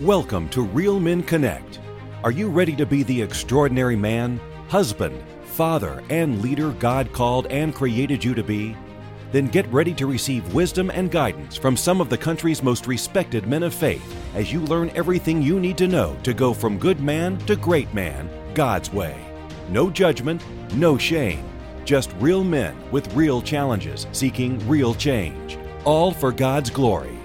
Welcome to Real Men Connect. Are you ready to be the extraordinary man, husband, father, and leader God called and created you to be? Then get ready to receive wisdom and guidance from some of the country's most respected men of faith as you learn everything you need to know to go from good man to great man God's way. No judgment, no shame, just real men with real challenges seeking real change, all for God's glory.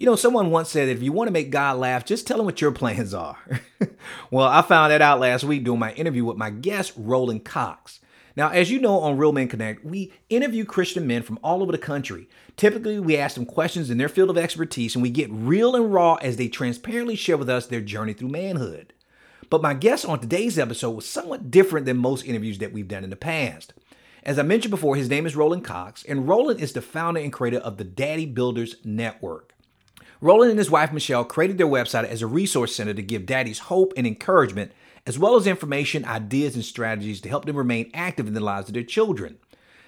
You know, someone once said that if you want to make God laugh, just tell him what your plans are. well, I found that out last week doing my interview with my guest, Roland Cox. Now, as you know on Real Men Connect, we interview Christian men from all over the country. Typically, we ask them questions in their field of expertise and we get real and raw as they transparently share with us their journey through manhood. But my guest on today's episode was somewhat different than most interviews that we've done in the past. As I mentioned before, his name is Roland Cox, and Roland is the founder and creator of the Daddy Builders Network. Roland and his wife Michelle created their website as a resource center to give daddies hope and encouragement, as well as information, ideas, and strategies to help them remain active in the lives of their children.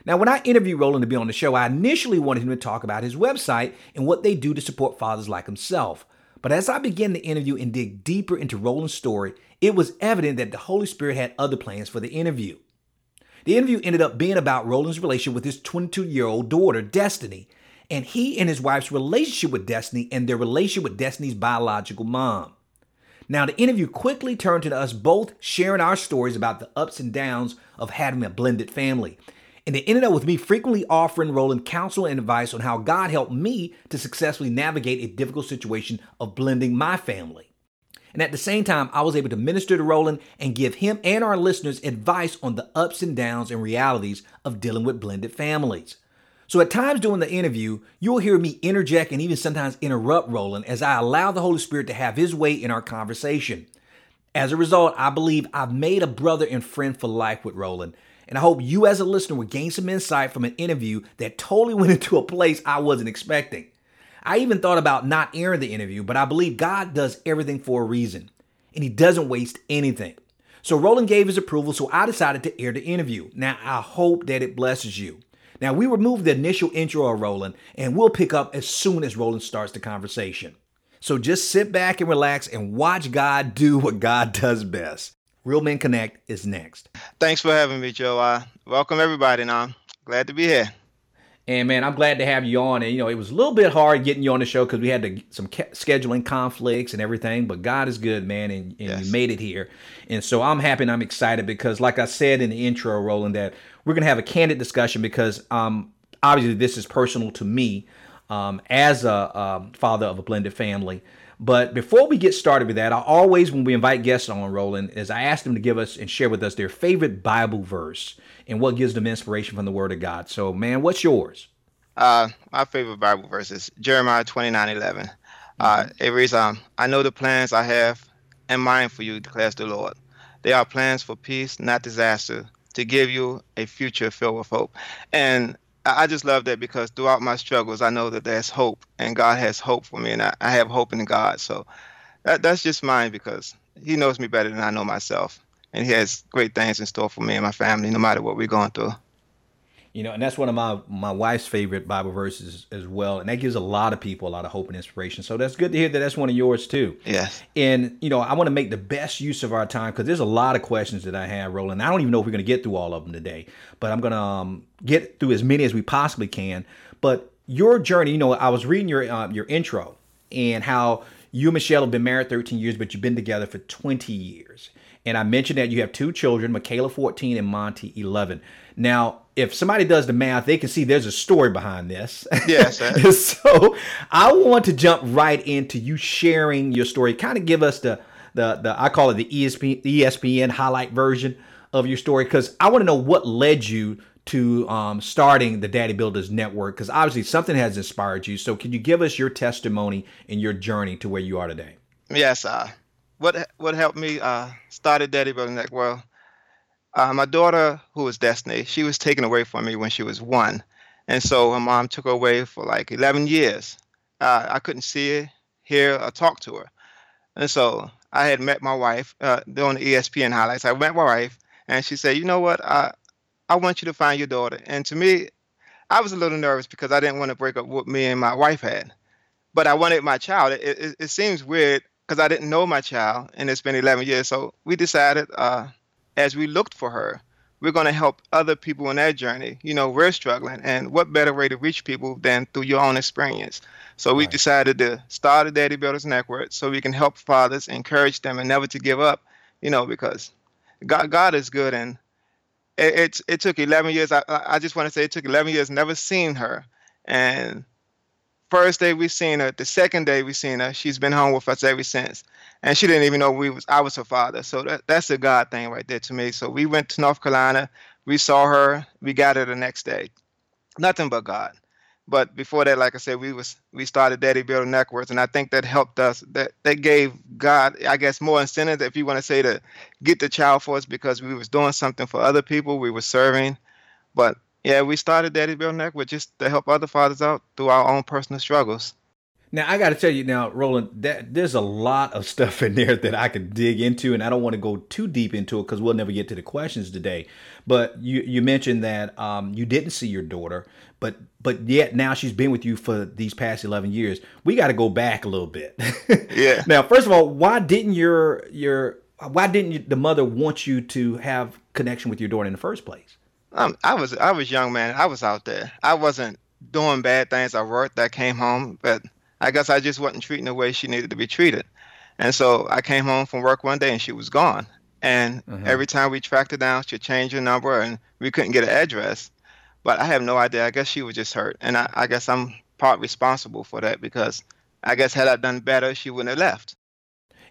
Now, when I interviewed Roland to be on the show, I initially wanted him to talk about his website and what they do to support fathers like himself. But as I began the interview and dig deeper into Roland's story, it was evident that the Holy Spirit had other plans for the interview. The interview ended up being about Roland's relationship with his 22 year old daughter, Destiny, and he and his wife's relationship with Destiny and their relationship with Destiny's biological mom. Now, the interview quickly turned to us both sharing our stories about the ups and downs of having a blended family. And it ended up with me frequently offering Roland counsel and advice on how God helped me to successfully navigate a difficult situation of blending my family. And at the same time, I was able to minister to Roland and give him and our listeners advice on the ups and downs and realities of dealing with blended families. So at times during the interview, you'll hear me interject and even sometimes interrupt Roland as I allow the Holy Spirit to have his way in our conversation. As a result, I believe I've made a brother and friend for life with Roland. And I hope you as a listener will gain some insight from an interview that totally went into a place I wasn't expecting. I even thought about not airing the interview, but I believe God does everything for a reason, and He doesn't waste anything. So Roland gave his approval, so I decided to air the interview. Now, I hope that it blesses you. Now, we remove the initial intro of Roland, and we'll pick up as soon as Roland starts the conversation. So just sit back and relax and watch God do what God does best. Real Men Connect is next. Thanks for having me, Joe. Uh, welcome everybody now. Glad to be here. And man, I'm glad to have you on. And you know, it was a little bit hard getting you on the show because we had to, some scheduling conflicts and everything. But God is good, man, and, and yes. you made it here. And so I'm happy and I'm excited because, like I said in the intro, Roland, that we're going to have a candid discussion because um, obviously this is personal to me um, as a um, father of a blended family. But before we get started with that, I always, when we invite guests on Roland, is I ask them to give us and share with us their favorite Bible verse and what gives them inspiration from the Word of God. So, man, what's yours? Uh, my favorite Bible verse is Jeremiah 29 11. Uh, mm-hmm. it reads, um, I know the plans I have in mind for you, declares the Lord. They are plans for peace, not disaster, to give you a future filled with hope. And I just love that because throughout my struggles, I know that there's hope, and God has hope for me, and I, I have hope in God. So that, that's just mine because He knows me better than I know myself, and He has great things in store for me and my family, no matter what we're going through. You know, and that's one of my my wife's favorite Bible verses as well, and that gives a lot of people a lot of hope and inspiration. So that's good to hear that that's one of yours too. Yes. And you know, I want to make the best use of our time because there's a lot of questions that I have, Roland. I don't even know if we're going to get through all of them today, but I'm going to um, get through as many as we possibly can. But your journey, you know, I was reading your uh, your intro and how you and Michelle have been married 13 years, but you've been together for 20 years. And I mentioned that you have two children, Makayla 14 and Monty 11. Now, if somebody does the math, they can see there's a story behind this. Yes. Sir. So I want to jump right into you sharing your story. Kind of give us the the the I call it the ESPN, ESPN highlight version of your story because I want to know what led you to um, starting the Daddy Builders Network because obviously something has inspired you. So can you give us your testimony and your journey to where you are today? Yes. Uh, what what helped me uh, started Daddy Builders Network? Uh, my daughter, who was Destiny, she was taken away from me when she was one. And so her mom took her away for like 11 years. Uh, I couldn't see her, hear, or talk to her. And so I had met my wife uh, doing the ESPN highlights. I met my wife, and she said, "You know what? I I want you to find your daughter." And to me, I was a little nervous because I didn't want to break up what me and my wife had, but I wanted my child. It, it, it seems weird because I didn't know my child, and it's been 11 years. So we decided, uh, as we looked for her, we're going to help other people in their journey. You know, we're struggling, and what better way to reach people than through your own experience? So we right. decided to start a Daddy Builders Network so we can help fathers, encourage them, and never to give up. You know, because God, God is good, and it, it, it took 11 years. I, I just want to say it took 11 years. Never seen her, and first day we seen her, the second day we seen her, she's been home with us ever since, and she didn't even know we was I was her father. So that that's a God thing right there to me. So we went to North Carolina, we saw her, we got her the next day. Nothing but God. But before that, like I said, we was we started Daddy Builder Networks, and I think that helped us. That that gave God, I guess, more incentive, if you want to say, to get the child for us because we was doing something for other people. We were serving, but yeah, we started Daddy Builder Network just to help other fathers out through our own personal struggles. Now I got to tell you now, Roland, that there's a lot of stuff in there that I could dig into, and I don't want to go too deep into it because we'll never get to the questions today. But you you mentioned that um, you didn't see your daughter, but but yet now she's been with you for these past 11 years. We got to go back a little bit. yeah. Now, first of all, why didn't your your why didn't the mother want you to have connection with your daughter in the first place? Um, I was I was young man. I was out there. I wasn't doing bad things. I worked. I came home, but I guess I just wasn't treating the way she needed to be treated. And so I came home from work one day and she was gone. And uh-huh. every time we tracked her down, she'd change her number and we couldn't get an address. But I have no idea. I guess she was just hurt. And I, I guess I'm part responsible for that because I guess had I done better, she wouldn't have left.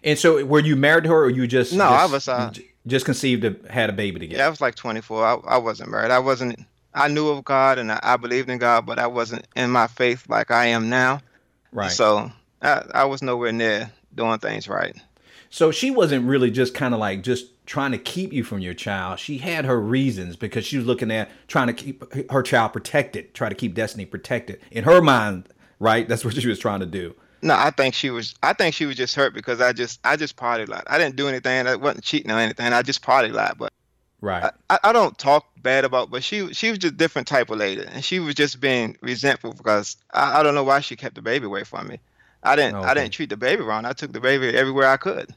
And so were you married to her or you just No, just, I was uh, just conceived a, had a baby together. Yeah, I was like 24. I, I wasn't married. I wasn't I knew of God and I, I believed in God, but I wasn't in my faith like I am now. Right. So I, I was nowhere near doing things right. So she wasn't really just kind of like just trying to keep you from your child. She had her reasons because she was looking at trying to keep her child protected, try to keep Destiny protected. In her mind, right? That's what she was trying to do. No, I think she was. I think she was just hurt because I just, I just partied a lot. I didn't do anything. I wasn't cheating or anything. I just partied a lot. But right, I, I don't talk bad about. But she, she was just a different type of lady, and she was just being resentful because I, I don't know why she kept the baby away from me. I didn't, okay. I didn't treat the baby wrong. I took the baby everywhere I could.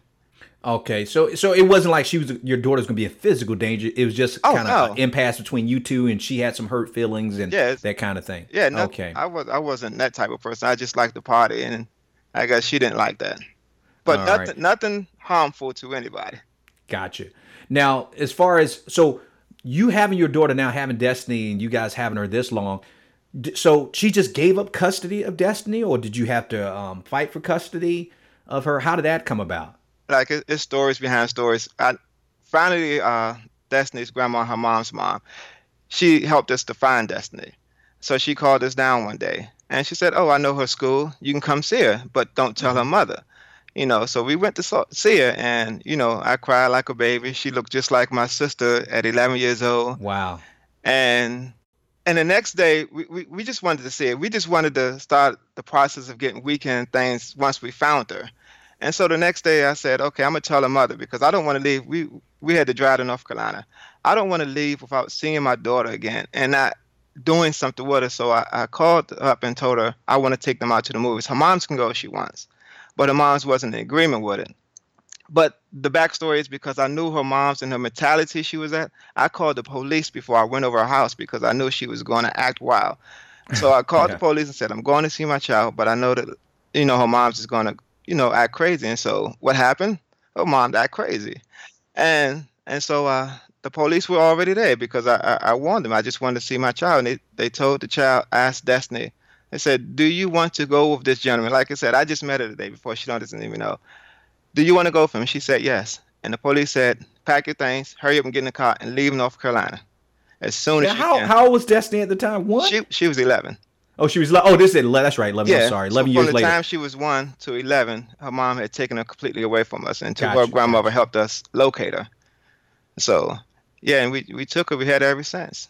Okay, so so it wasn't like she was your daughter's gonna be in physical danger. It was just oh, kind of no. an impasse between you two, and she had some hurt feelings and that kind of thing. Yeah, no, okay. I was I wasn't that type of person. I just liked the party, and I guess she didn't like that. But All nothing right. nothing harmful to anybody. Gotcha. Now, as far as so you having your daughter now having Destiny, and you guys having her this long, so she just gave up custody of Destiny, or did you have to um, fight for custody of her? How did that come about? like it, it's stories behind stories. I finally uh, Destiny's grandma, her mom's mom, she helped us to find Destiny. So she called us down one day and she said, "Oh, I know her school. You can come see her, but don't tell her mm-hmm. mother." You know, so we went to see her, and you know, I cried like a baby. She looked just like my sister at 11 years old. Wow. And and the next day, we, we, we just wanted to see her. We just wanted to start the process of getting weekend things once we found her. And so the next day I said, okay, I'm gonna tell her mother because I don't want to leave. We we had to drive to North Carolina. I don't want to leave without seeing my daughter again and not doing something with her. So I, I called up and told her I want to take them out to the movies. Her mom's can go if she wants, but her mom's wasn't in agreement with it. But the backstory is because I knew her mom's and her mentality she was at. I called the police before I went over her house because I knew she was going to act wild. So I called the police and said, I'm going to see my child, but I know that you know her mom's is going to you know, act crazy. And so what happened? Oh, mom act crazy. And and so uh, the police were already there because I, I, I warned them. I just wanted to see my child. And they, they told the child, asked Destiny, they said, do you want to go with this gentleman? Like I said, I just met her the day before. She doesn't even know. Do you want to go with him? She said, yes. And the police said, pack your things, hurry up and get in the car and leave North Carolina as soon as now, how, can. How old was Destiny at the time? What? She, she was 11. Oh, she was. Oh, this is 11. that's right. Eleven. Yeah. I'm sorry. Eleven so years later. from the time she was one to eleven, her mom had taken her completely away from us, until gotcha, her grandmother helped us locate her. So, yeah, and we we took her. We had her ever since.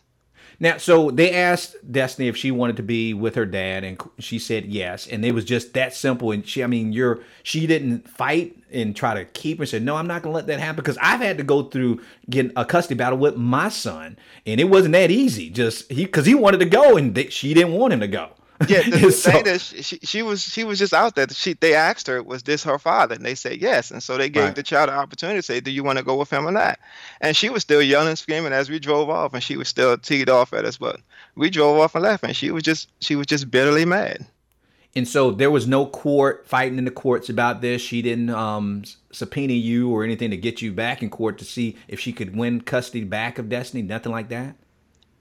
Now, so they asked Destiny if she wanted to be with her dad, and she said yes. And it was just that simple. And she, I mean, you're she didn't fight and try to keep her. Said no, I'm not going to let that happen because I've had to go through getting a custody battle with my son, and it wasn't that easy. Just he because he wanted to go, and they, she didn't want him to go. Yeah, the, so, thing is, she, she was she was just out there. She they asked her, was this her father? And they said yes. And so they gave right. the child an opportunity to say, do you want to go with him or not? And she was still yelling and screaming as we drove off, and she was still teed off at us. But we drove off and left, and she was just she was just bitterly mad. And so there was no court fighting in the courts about this. She didn't um, subpoena you or anything to get you back in court to see if she could win custody back of Destiny. Nothing like that.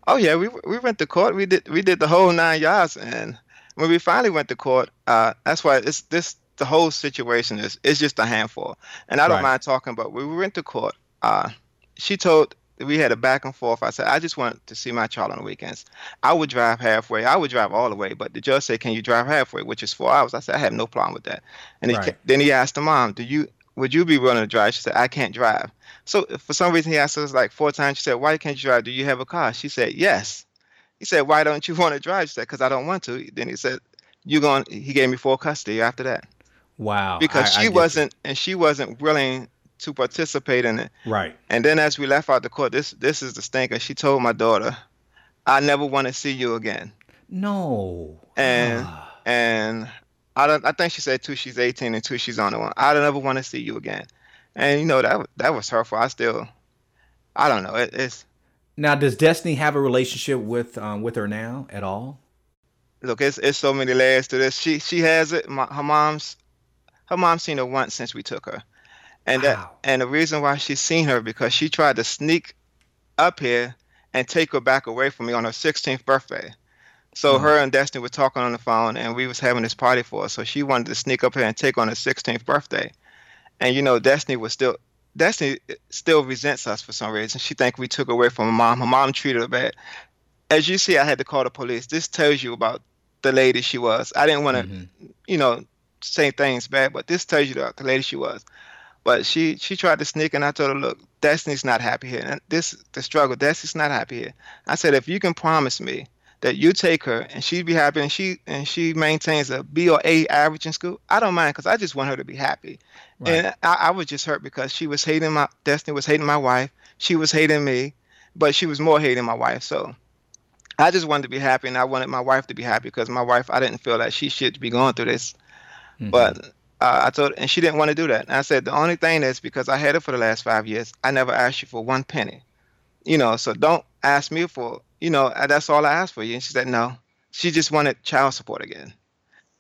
Oh yeah, we we went to court. We did we did the whole nine yards, and when we finally went to court, uh, that's why it's this the whole situation is is just a handful. And I don't right. mind talking about when we went to court. Uh, she told we had a back and forth. I said I just want to see my child on the weekends. I would drive halfway. I would drive all the way, but the judge said, "Can you drive halfway?" Which is four hours. I said I have no problem with that. And right. he, then he asked the mom, "Do you would you be willing to drive?" She said, "I can't drive." So for some reason he asked us like four times. She said, "Why can't you drive? Do you have a car?" She said, "Yes." He said, "Why don't you want to drive?" She said, "Because I don't want to." Then he said, "You going?" He gave me full custody after that. Wow. Because I, she I wasn't, and she wasn't willing to participate in it. Right. And then as we left out the court, this this is the stinker. She told my daughter, "I never want to see you again." No. And ah. and I don't. I think she said two. She's 18 and two. She's on the one. I don't ever want to see you again and you know that that was hurtful. I still, I don't know. It, it's now. Does Destiny have a relationship with um, with her now at all? Look, it's it's so many layers to this. She she has it. My, her mom's her mom's seen her once since we took her, and wow. that and the reason why she's seen her because she tried to sneak up here and take her back away from me on her 16th birthday. So mm-hmm. her and Destiny were talking on the phone, and we was having this party for her. So she wanted to sneak up here and take on her 16th birthday and you know Destiny was still Destiny still resents us for some reason. She think we took away from her mom. Her mom treated her bad. As you see, I had to call the police. This tells you about the lady she was. I didn't want to, mm-hmm. you know, say things bad, but this tells you about the lady she was. But she she tried to sneak, and I told her, look, Destiny's not happy here. And this the struggle. Destiny's not happy here. I said, if you can promise me that you take her and she'd be happy and she and she maintains a B or A average in school, I don't mind because I just want her to be happy. Right. And I, I, was just hurt because she was hating my Destiny was hating my wife. She was hating me, but she was more hating my wife. So I just wanted to be happy and I wanted my wife to be happy because my wife I didn't feel that she should be going through this. Mm-hmm. But uh, I told and she didn't want to do that. And I said the only thing is because I had her for the last five years, I never asked you for one penny. You know, so don't ask me for you know, that's all I asked for you. And she said, no. She just wanted child support again.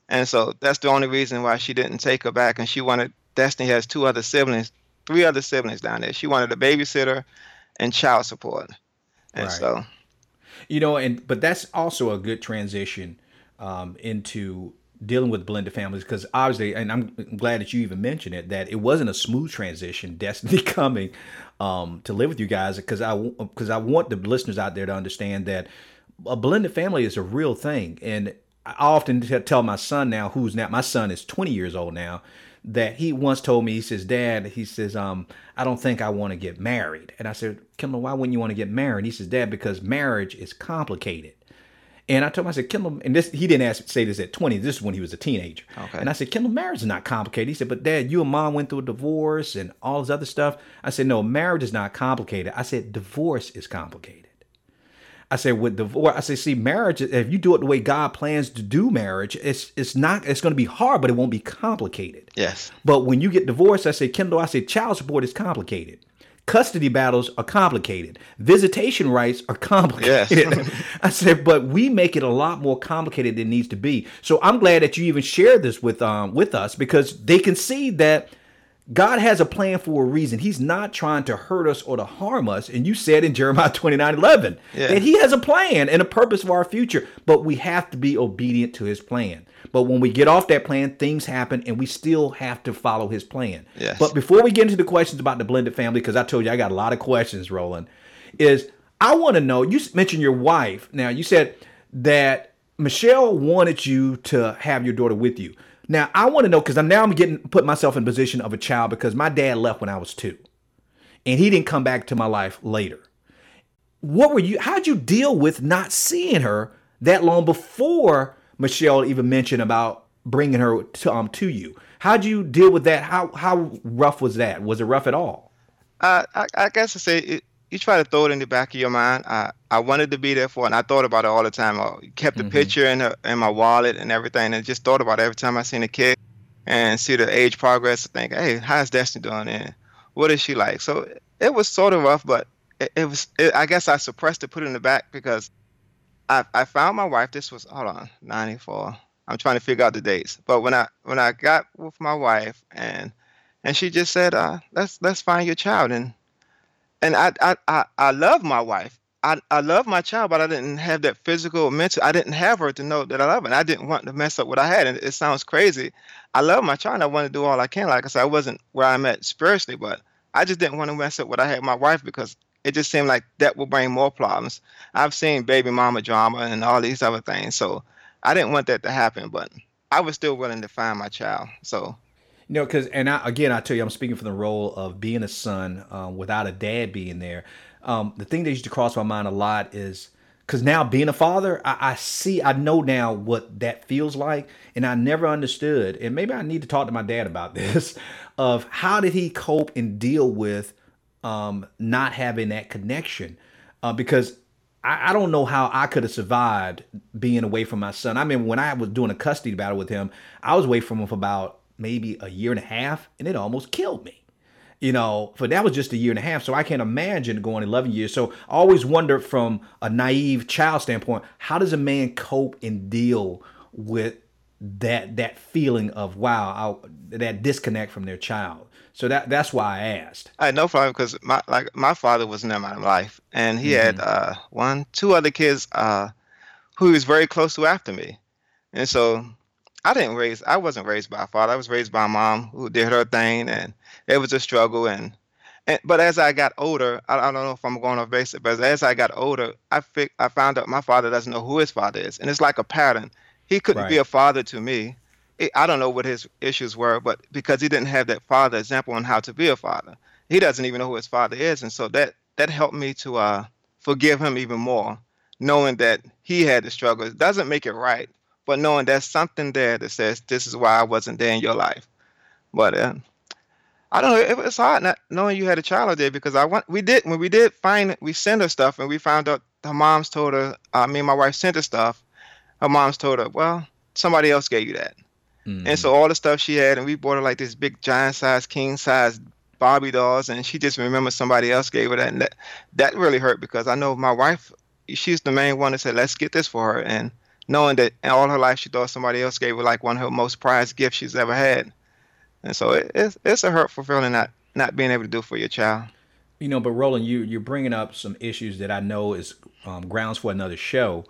And so that's the only reason why she didn't take her back. And she wanted, Destiny has two other siblings, three other siblings down there. She wanted a babysitter and child support. And right. so. You know, and but that's also a good transition um, into dealing with blended families because obviously, and I'm glad that you even mentioned it, that it wasn't a smooth transition. Destiny coming um, to live with you guys because I because I want the listeners out there to understand that a blended family is a real thing, and I often tell my son now, who's now my son is 20 years old now, that he once told me, he says, Dad, he says, um, I don't think I want to get married. And I said, Kendall, why wouldn't you want to get married? He says, Dad, because marriage is complicated. And I told him, I said, Kendall, and this he didn't ask say this at 20. This is when he was a teenager. Okay. And I said, Kendall, marriage is not complicated. He said, but dad, you and mom went through a divorce and all this other stuff. I said, no, marriage is not complicated. I said, divorce is complicated. I said, with divorce, I said, see, marriage, if you do it the way God plans to do marriage, it's it's not, it's going to be hard, but it won't be complicated. Yes. But when you get divorced, I said, Kendall, I said, child support is complicated. Custody battles are complicated. Visitation rights are complicated. Yes. I said, but we make it a lot more complicated than it needs to be. So I'm glad that you even shared this with um with us because they can see that God has a plan for a reason. He's not trying to hurt us or to harm us. And you said in Jeremiah 29 11 yeah. that He has a plan and a purpose for our future, but we have to be obedient to His plan. But when we get off that plan, things happen and we still have to follow his plan. Yes. But before we get into the questions about the blended family, because I told you I got a lot of questions, Roland, is I want to know you mentioned your wife. Now, you said that Michelle wanted you to have your daughter with you. Now, I want to know because I'm now I'm getting put myself in position of a child because my dad left when I was two. And he didn't come back to my life later what were you? How'd you deal with not seeing her that long before Michelle even mentioned about bringing her to um to you? How'd you deal with that? How how rough was that? Was it rough at all? Uh, I, I guess I say it, you try to throw it in the back of your mind. I, I wanted to be there for it, and I thought about it all the time. I kept the mm-hmm. picture in her, in my wallet and everything, and just thought about it every time I seen a kid and see the age progress. I think, hey, how's Destiny doing? And what is she like? So it was sort of rough, but it, it was. It, I guess I suppressed it, put it in the back because I I found my wife. This was hold on, ninety four. I'm trying to figure out the dates. But when I when I got with my wife and and she just said, uh, let's let's find your child and and I I I, I love my wife. I, I love my child, but I didn't have that physical mental. I didn't have her to know that I love her. And I didn't want to mess up what I had. And it sounds crazy. I love my child. And I want to do all I can. Like I said, I wasn't where I'm at spiritually, but I just didn't want to mess up what I had my wife because it just seemed like that would bring more problems. I've seen baby mama drama and all these other things. So I didn't want that to happen, but I was still willing to find my child. So you know, because and I, again, I tell you, I'm speaking from the role of being a son um, without a dad being there. Um, the thing that used to cross my mind a lot is because now being a father, I, I, see, I know now what that feels like, and I never understood. And maybe I need to talk to my dad about this of how did he cope and deal with um, not having that connection, uh, because I, I don't know how I could have survived being away from my son. I mean, when I was doing a custody battle with him, I was away from him for about maybe a year and a half, and it almost killed me. You know, for that was just a year and a half. So I can't imagine going 11 years. So I always wonder from a naive child standpoint, how does a man cope and deal with that that feeling of wow, I, that disconnect from their child? So that that's why I asked. I had no problem because my like my father was in my life, and he mm-hmm. had uh, one, two other kids uh, who he was very close to after me, and so I didn't raise. I wasn't raised by a father. I was raised by a mom who did her thing, and it was a struggle. And, and but as I got older, I, I don't know if I'm going off basic, but as I got older, I fi- I found out my father doesn't know who his father is, and it's like a pattern. He couldn't right. be a father to me. I don't know what his issues were, but because he didn't have that father example on how to be a father, he doesn't even know who his father is, and so that that helped me to uh, forgive him even more, knowing that he had the struggle. It doesn't make it right, but knowing there's something there that says this is why I wasn't there in your life. But uh, I don't know. It, was hard not knowing you had a child there because I want we did when we did find we sent her stuff and we found out her mom's told her. Uh, me and my wife sent her stuff. Her mom's told her, well, somebody else gave you that. Mm-hmm. And so all the stuff she had, and we bought her like this big giant size, king size Barbie dolls, and she just remembered somebody else gave her that, and that that really hurt because I know my wife, she's the main one that said, let's get this for her, and knowing that in all her life she thought somebody else gave her like one of her most prized gifts she's ever had. And so it, it's it's a hurtful feeling not not being able to do for your child. You know, but Roland, you you're bringing up some issues that I know is um, grounds for another show,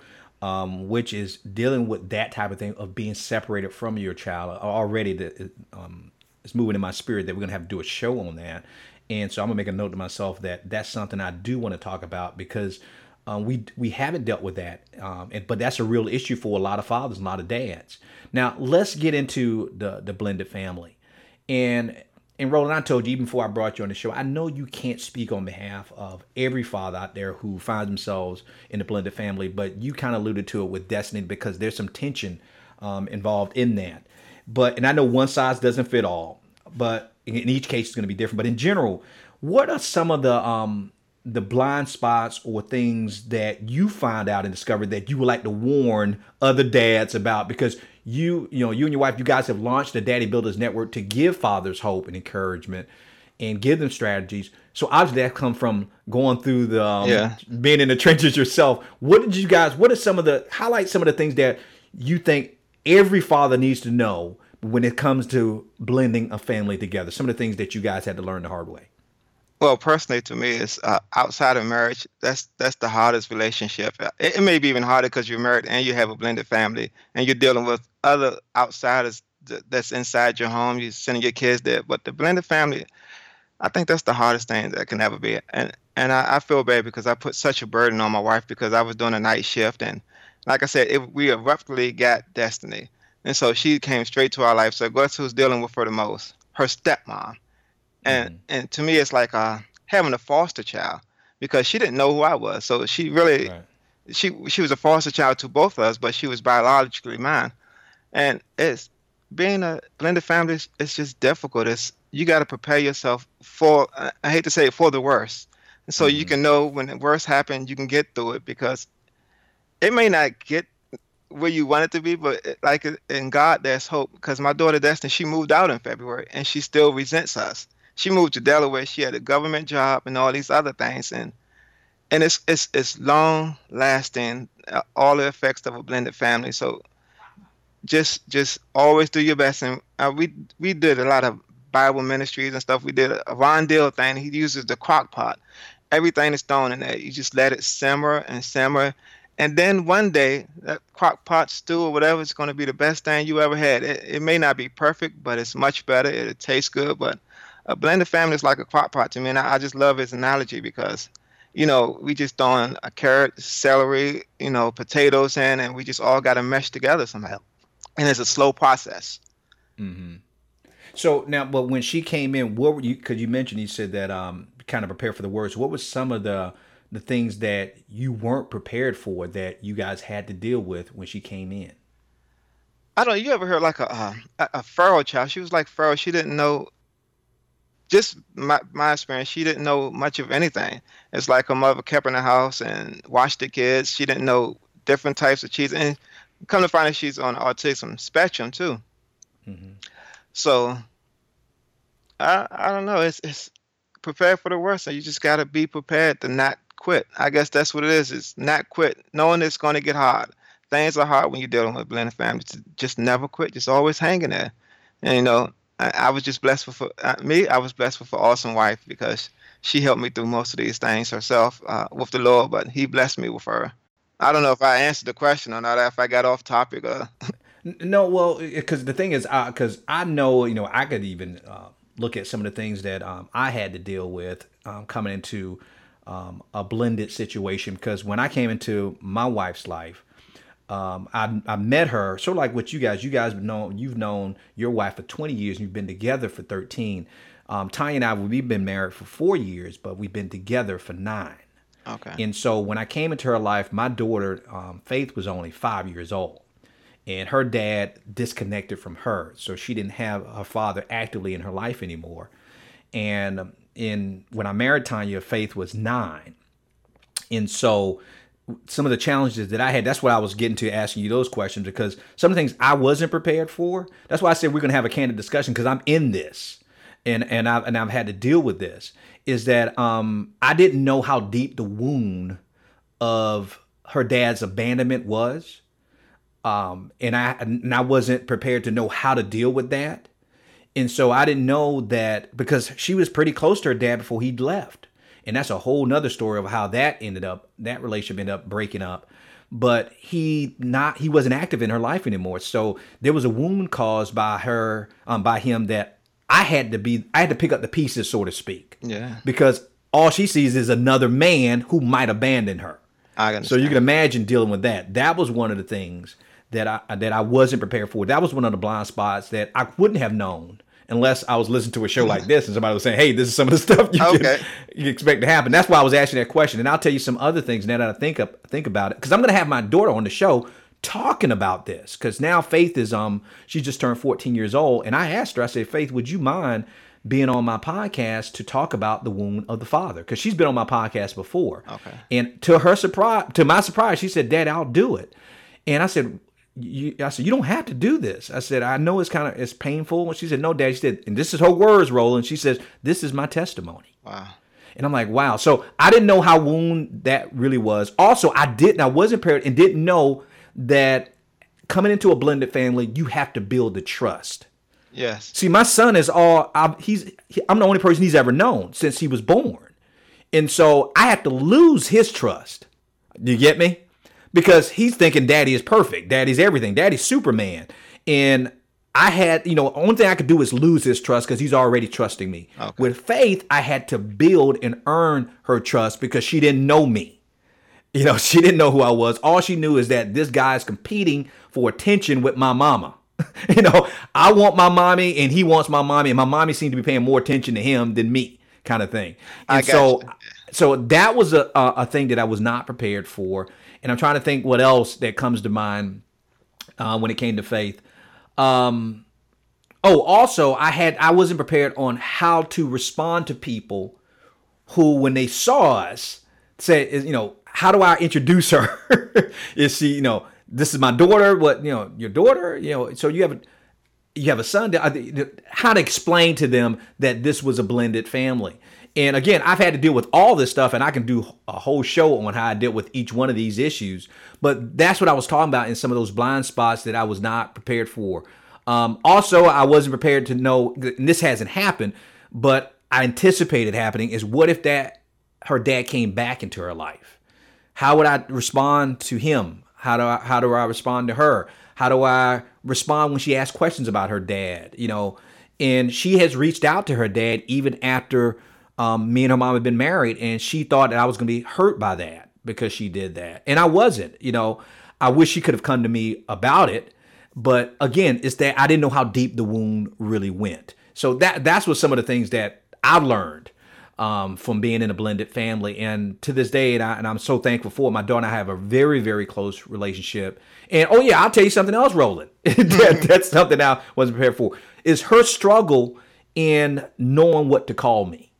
um, which is dealing with that type of thing of being separated from your child. Already, that um, it's moving in my spirit that we're gonna have to do a show on that, and so I'm gonna make a note to myself that that's something I do want to talk about because um, we we haven't dealt with that, um, and, but that's a real issue for a lot of fathers, a lot of dads. Now let's get into the the blended family, and and Roland, I told you even before I brought you on the show, I know you can't speak on behalf of every father out there who finds themselves in the blended family, but you kind of alluded to it with Destiny because there's some tension um, involved in that. But and I know one size doesn't fit all, but in each case it's going to be different. But in general, what are some of the um, the blind spots or things that you find out and discover that you would like to warn other dads about because you you know you and your wife you guys have launched the daddy builders network to give fathers hope and encouragement and give them strategies. So obviously that come from going through the um, yeah. being in the trenches yourself. What did you guys what are some of the highlight some of the things that you think every father needs to know when it comes to blending a family together? Some of the things that you guys had to learn the hard way well, personally, to me, it's uh, outside of marriage. That's that's the hardest relationship. It, it may be even harder because you're married and you have a blended family, and you're dealing with other outsiders that's inside your home. You're sending your kids there, but the blended family, I think that's the hardest thing that can ever be. And and I, I feel bad because I put such a burden on my wife because I was doing a night shift, and like I said, it, we abruptly got destiny, and so she came straight to our life. So guess who's dealing with her the most? Her stepmom and mm-hmm. and to me it's like uh, having a foster child because she didn't know who I was. So she really right. she she was a foster child to both of us, but she was biologically mine. And it's being a blended family. It's just difficult. It's you got to prepare yourself for. I hate to say it for the worst, so mm-hmm. you can know when the worst happens, you can get through it because it may not get where you want it to be, but like in God, there's hope. Because my daughter Destiny, she moved out in February, and she still resents us. She moved to Delaware. She had a government job and all these other things, and and it's it's it's long lasting. Uh, all the effects of a blended family. So just just always do your best. And uh, we we did a lot of Bible ministries and stuff. We did a Ron Deal thing. He uses the crock pot. Everything is thrown in there. You just let it simmer and simmer and then one day, that crock pot stew or whatever is going to be the best thing you ever had. It, it may not be perfect, but it's much better. It, tastes good. But a blended family is like a crock pot to me. And I, I just love his analogy because, you know, we just throwing a carrot, celery, you know, potatoes in, and we just all got to mesh together somehow. And it's a slow process. Mm-hmm. So now, but when she came in, what were you? Because you mentioned you said that um, kind of prepare for the worst. What was some of the the things that you weren't prepared for that you guys had to deal with when she came in? I don't. You ever heard like a a, a feral child? She was like feral. She didn't know. Just my my experience, she didn't know much of anything. It's like her mother kept her in the house and watched the kids. She didn't know different types of cheese, and come to find out she's on autism spectrum too. Mm-hmm. So I I don't know. It's it's prepared for the worst. and you just got to be prepared to not quit. I guess that's what it is. It's not quit, knowing it's going to get hard. Things are hard when you're dealing with blended families. Just never quit. Just always hanging there. And you know, I, I was just blessed with uh, me. I was blessed with an awesome wife because she helped me through most of these things herself uh, with the Lord. But He blessed me with her. I don't know if I answered the question or not. If I got off topic or. no, well, because the thing is, because uh, I know, you know, I could even uh, look at some of the things that um, I had to deal with um, coming into um, a blended situation because when I came into my wife's life, um, I, I met her sort of like what you guys, you guys know, you've known your wife for 20 years and you've been together for 13. Um, Tanya and I, we've been married for four years, but we've been together for nine. Okay. And so when I came into her life, my daughter, um, Faith, was only five years old. And her dad disconnected from her. So she didn't have her father actively in her life anymore. And in when I married Tanya, Faith was nine, and so some of the challenges that I had, that's what I was getting to asking you those questions because some of the things I wasn't prepared for. That's why I said we're going to have a candid discussion because I'm in this and and I've and I've had to deal with this. Is that um I didn't know how deep the wound of her dad's abandonment was, um and I and I wasn't prepared to know how to deal with that. And so I didn't know that because she was pretty close to her dad before he left. And that's a whole nother story of how that ended up, that relationship ended up breaking up. But he not he wasn't active in her life anymore. So there was a wound caused by her, um, by him that I had to be I had to pick up the pieces, so to speak. Yeah. Because all she sees is another man who might abandon her. I So you can imagine dealing with that. That was one of the things that I that I wasn't prepared for. That was one of the blind spots that I wouldn't have known unless I was listening to a show like this and somebody was saying, "Hey, this is some of the stuff you, okay. can, you expect to happen." That's why I was asking that question, and I'll tell you some other things now that I think up, think about it, because I'm going to have my daughter on the show talking about this, because now Faith is um she just turned 14 years old, and I asked her, I said, "Faith, would you mind?" being on my podcast to talk about the wound of the father because she's been on my podcast before. Okay. And to her surprise, to my surprise, she said, "Dad, I'll do it." And I said, you, I said, you don't have to do this. I said, I know it's kind of it's painful. And she said, no, Dad. She said, and this is her words, Roland. She says, this is my testimony. Wow. And I'm like, wow. So I didn't know how wound that really was. Also, I didn't. I wasn't prepared and didn't know that coming into a blended family, you have to build the trust. Yes. See, my son is all. I'm, he's. He, I'm the only person he's ever known since he was born, and so I have to lose his trust. Do you get me? Because he's thinking daddy is perfect. Daddy's everything. Daddy's Superman. And I had, you know, only thing I could do is lose his trust because he's already trusting me. Okay. With faith, I had to build and earn her trust because she didn't know me. You know, she didn't know who I was. All she knew is that this guy is competing for attention with my mama. you know, I want my mommy and he wants my mommy, and my mommy seemed to be paying more attention to him than me, kind of thing. And so, you so that was a, a, a thing that I was not prepared for, and I'm trying to think what else that comes to mind uh, when it came to faith. Um, oh, also I had I wasn't prepared on how to respond to people who, when they saw us, said, you know, how do I introduce her? is she, you know, this is my daughter? What, you know, your daughter? You know, so you have a you have a son. How to explain to them that this was a blended family? And again, I've had to deal with all this stuff, and I can do a whole show on how I dealt with each one of these issues. But that's what I was talking about in some of those blind spots that I was not prepared for. Um, also, I wasn't prepared to know, this hasn't happened, but I anticipated happening is what if that her dad came back into her life? How would I respond to him? How do I how do I respond to her? How do I respond when she asks questions about her dad? You know, and she has reached out to her dad even after um, me and her mom had been married, and she thought that I was going to be hurt by that because she did that, and I wasn't. You know, I wish she could have come to me about it, but again, it's that I didn't know how deep the wound really went. So that that's what some of the things that I've learned um, from being in a blended family. And to this day, and, I, and I'm so thankful for it, my daughter and I have a very, very close relationship. And oh, yeah, I'll tell you something else, Roland. that, mm-hmm. that's something I wasn't prepared for. Is her struggle in knowing what to call me.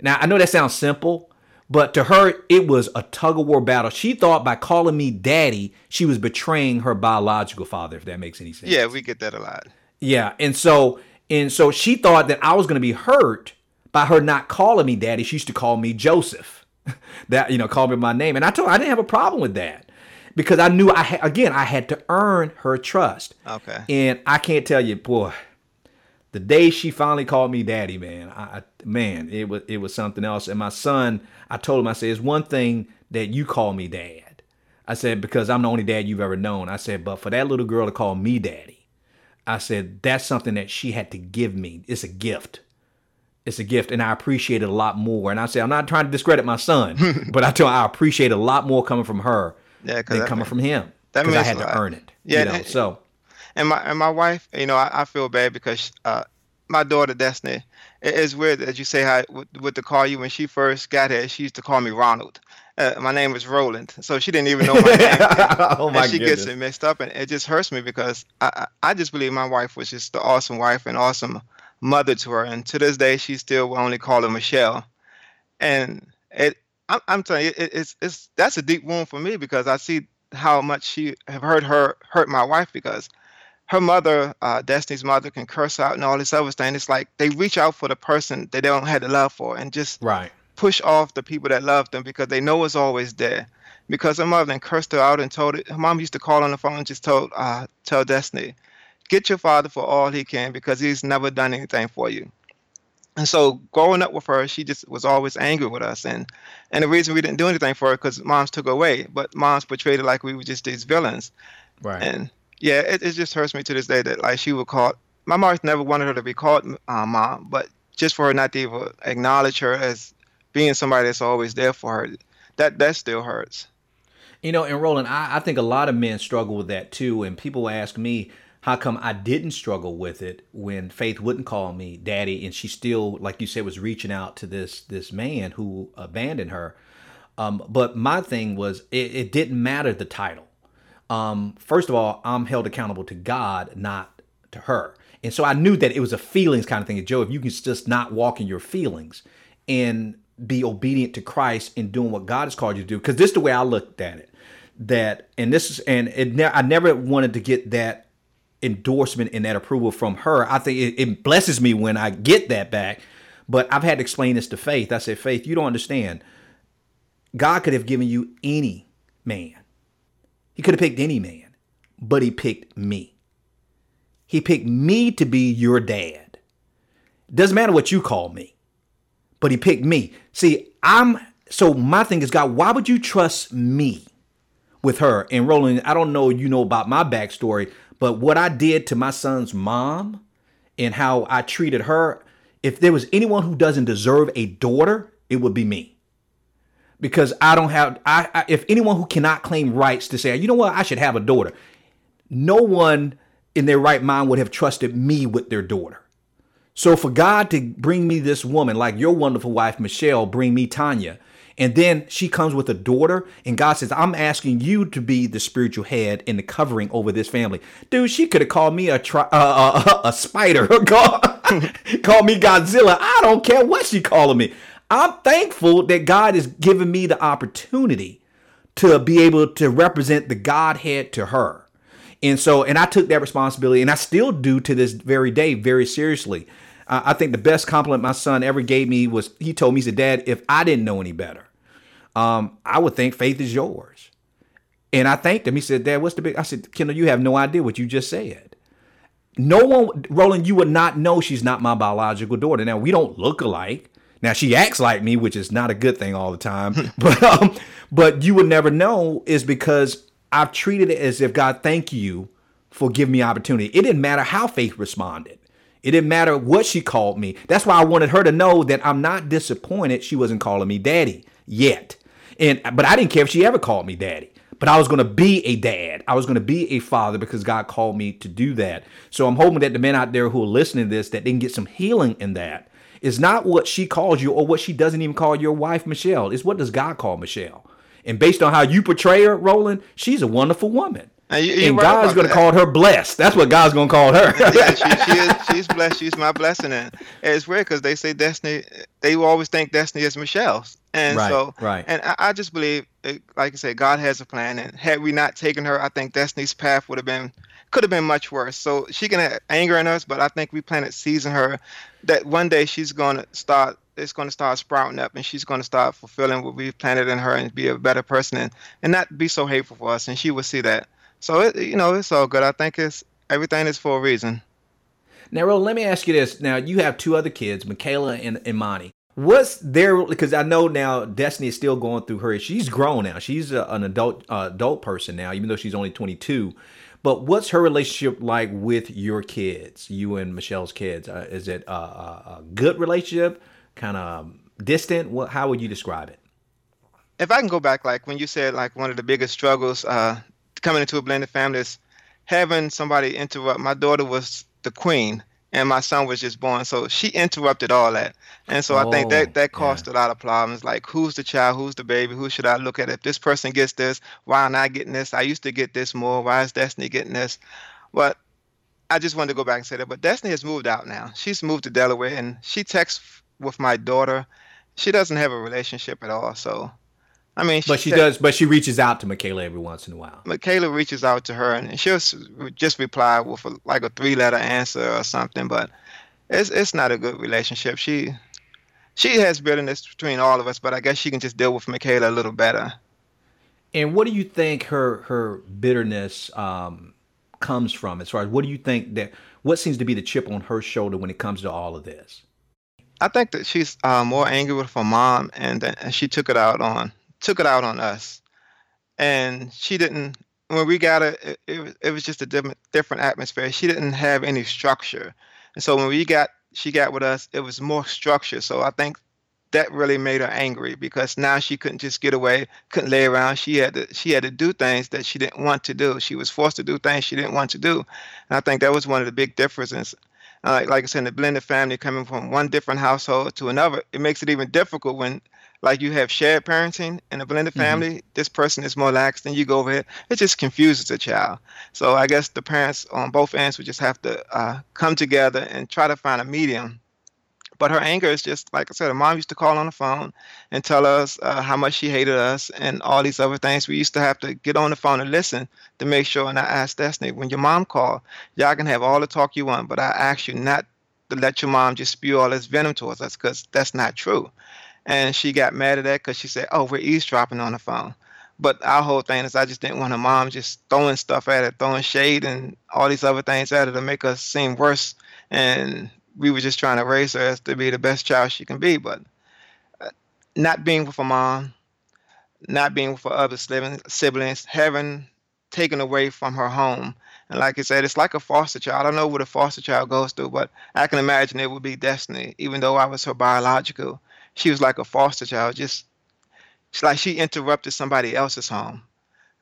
Now, I know that sounds simple, but to her, it was a tug of war battle. She thought by calling me daddy, she was betraying her biological father, if that makes any sense. Yeah, we get that a lot. Yeah. And so, and so she thought that I was going to be hurt by her not calling me daddy. She used to call me Joseph. that, you know, call me my name. And I told her I didn't have a problem with that because I knew I had, again, I had to earn her trust. Okay. And I can't tell you, boy, the day she finally called me daddy, man, I, man, it was it was something else. And my son, I told him, I said, it's one thing that you call me dad. I said because I'm the only dad you've ever known. I said, but for that little girl to call me daddy, I said that's something that she had to give me. It's a gift. It's a gift, and I appreciate it a lot more. And I said, I'm not trying to discredit my son, but I tell I appreciate a lot more coming from her yeah, than coming from him That means I had to earn it. Yeah, you know, so and my and my wife, you know, I, I feel bad because uh, my daughter Destiny. It is weird that you say how what to call you when she first got here. She used to call me Ronald. Uh, my name is Roland, so she didn't even know my name. oh my and she goodness. gets it mixed up, and it just hurts me because I, I just believe my wife was just the awesome wife and awesome mother to her, and to this day she still will only call her Michelle. And it, I'm, I'm telling you, it, it's it's that's a deep wound for me because I see how much she have hurt her hurt my wife because her mother, uh, Destiny's mother, can curse out and all this other thing. It's like they reach out for the person that they don't have the love for and just right. push off the people that love them because they know it's always there. Because her mother then cursed her out and told it. Her mom used to call on the phone and just told, uh, tell Destiny, get your father for all he can because he's never done anything for you. And so growing up with her, she just was always angry with us. And and the reason we didn't do anything for her because moms took her away, but moms portrayed it like we were just these villains. Right. And yeah, it, it just hurts me to this day that like she would call. My mom never wanted her to be called uh, mom, but just for her not to even acknowledge her as being somebody that's always there for her, that that still hurts. You know, and Roland, I, I think a lot of men struggle with that too. And people ask me, how come I didn't struggle with it when Faith wouldn't call me daddy, and she still, like you said, was reaching out to this this man who abandoned her. Um, but my thing was, it, it didn't matter the title um, first of all, I'm held accountable to God, not to her. And so I knew that it was a feelings kind of thing. Joe, if you can just not walk in your feelings and be obedient to Christ in doing what God has called you to do, because this is the way I looked at it. That and this is and it ne- I never wanted to get that endorsement and that approval from her. I think it, it blesses me when I get that back. But I've had to explain this to Faith. I said, Faith, you don't understand. God could have given you any man he could have picked any man, but he picked me. He picked me to be your dad. Doesn't matter what you call me, but he picked me. See, I'm so my thing is, God, why would you trust me with her? And Roland, I don't know you know about my backstory, but what I did to my son's mom and how I treated her, if there was anyone who doesn't deserve a daughter, it would be me because I don't have I, I, if anyone who cannot claim rights to say, you know what, I should have a daughter. No one in their right mind would have trusted me with their daughter. So for God to bring me this woman, like your wonderful wife, Michelle, bring me Tanya, and then she comes with a daughter, and God says, I'm asking you to be the spiritual head and the covering over this family. Dude, she could have called me a tri- uh, uh, a spider, call, call me Godzilla. I don't care what she calling me. I'm thankful that God has given me the opportunity to be able to represent the Godhead to her. And so, and I took that responsibility, and I still do to this very day, very seriously. Uh, I think the best compliment my son ever gave me was he told me, he said, Dad, if I didn't know any better, um, I would think faith is yours. And I thanked him. He said, Dad, what's the big? I said, Kendall, you have no idea what you just said. No one, Roland, you would not know she's not my biological daughter. Now, we don't look alike. Now, she acts like me, which is not a good thing all the time. but, um, but you would never know is because I've treated it as if God, thank you for giving me opportunity. It didn't matter how faith responded. It didn't matter what she called me. That's why I wanted her to know that I'm not disappointed she wasn't calling me daddy yet. And but I didn't care if she ever called me daddy. But I was going to be a dad. I was going to be a father because God called me to do that. So I'm hoping that the men out there who are listening to this that they can get some healing in that. It's not what she calls you or what she doesn't even call your wife Michelle. It's what does God call Michelle? And based on how you portray her, Roland, she's a wonderful woman. And, you, and God's going to call her blessed. That's what God's going to call her. yeah, she, she, is. She's blessed. She's my blessing. And it's weird because they say destiny. They always think destiny is Michelle's. And right, so, right. And I, I just believe, like I said, God has a plan. And had we not taken her, I think Destiny's path would have been could have been much worse. So she can have anger in us, but I think we planted seeds in her that one day she's going to start. It's going to start sprouting up, and she's going to start fulfilling what we've planted in her, and be a better person, and, and not be so hateful for us. And she will see that. So it, you know, it's all good. I think it's everything is for a reason. Now, Ro, let me ask you this. Now, you have two other kids, Makayla and Imani. What's there? Because I know now Destiny is still going through her. She's grown now. She's a, an adult uh, adult person now, even though she's only 22. But what's her relationship like with your kids, you and Michelle's kids? Uh, is it a, a, a good relationship, kind of distant? What? How would you describe it? If I can go back, like when you said, like one of the biggest struggles uh, coming into a blended family is having somebody interrupt. My daughter was the queen, and my son was just born, so she interrupted all that, and so oh, I think that oh, that caused yeah. a lot of problems. Like, who's the child? Who's the baby? Who should I look at? If this person gets this, why am I getting this? I used to get this more. Why is Destiny getting this? But I just wanted to go back and say that. But Destiny has moved out now. She's moved to Delaware, and she texts with my daughter. She doesn't have a relationship at all, so I mean, but she, does. But she reaches out to Makayla every once in a while. Makayla reaches out to her, and she'll just reply with a, like a three-letter answer or something. But it's it's not a good relationship. She she has bitterness between all of us, but I guess she can just deal with Makayla a little better. And what do you think her her bitterness um, comes from? As far as what do you think that what seems to be the chip on her shoulder when it comes to all of this? I think that she's uh, more angry with her mom, and, and she took it out on took it out on us, and she didn't. When we got it, it, it, was just a different different atmosphere. She didn't have any structure, and so when we got she got with us, it was more structure. So I think that really made her angry because now she couldn't just get away, couldn't lay around. She had to she had to do things that she didn't want to do. She was forced to do things she didn't want to do, and I think that was one of the big differences. Uh, like I said, the blended family coming from one different household to another, it makes it even difficult when like you have shared parenting in a blended mm-hmm. family, mm-hmm. this person is more lax than you go over it. It just confuses the child. So I guess the parents on both ends would just have to uh, come together and try to find a medium. But her anger is just like I said. Her mom used to call on the phone and tell us uh, how much she hated us and all these other things. We used to have to get on the phone and listen to make sure. And I asked Destiny, when your mom called, y'all can have all the talk you want, but I ask you not to let your mom just spew all this venom towards us because that's not true and she got mad at that because she said, "Oh, we're eavesdropping on the phone." But our whole thing is, I just didn't want her mom just throwing stuff at her, throwing shade and all these other things at her to make us seem worse. And we were just trying to raise her as to be the best child she can be. But uh, not being with her mom, not being with her other siblings, having taken away from her home. And like I said, it's like a foster child. I don't know what a foster child goes through, but I can imagine it would be destiny, even though I was her biological she was like a foster child. Just it's like she interrupted somebody else's home.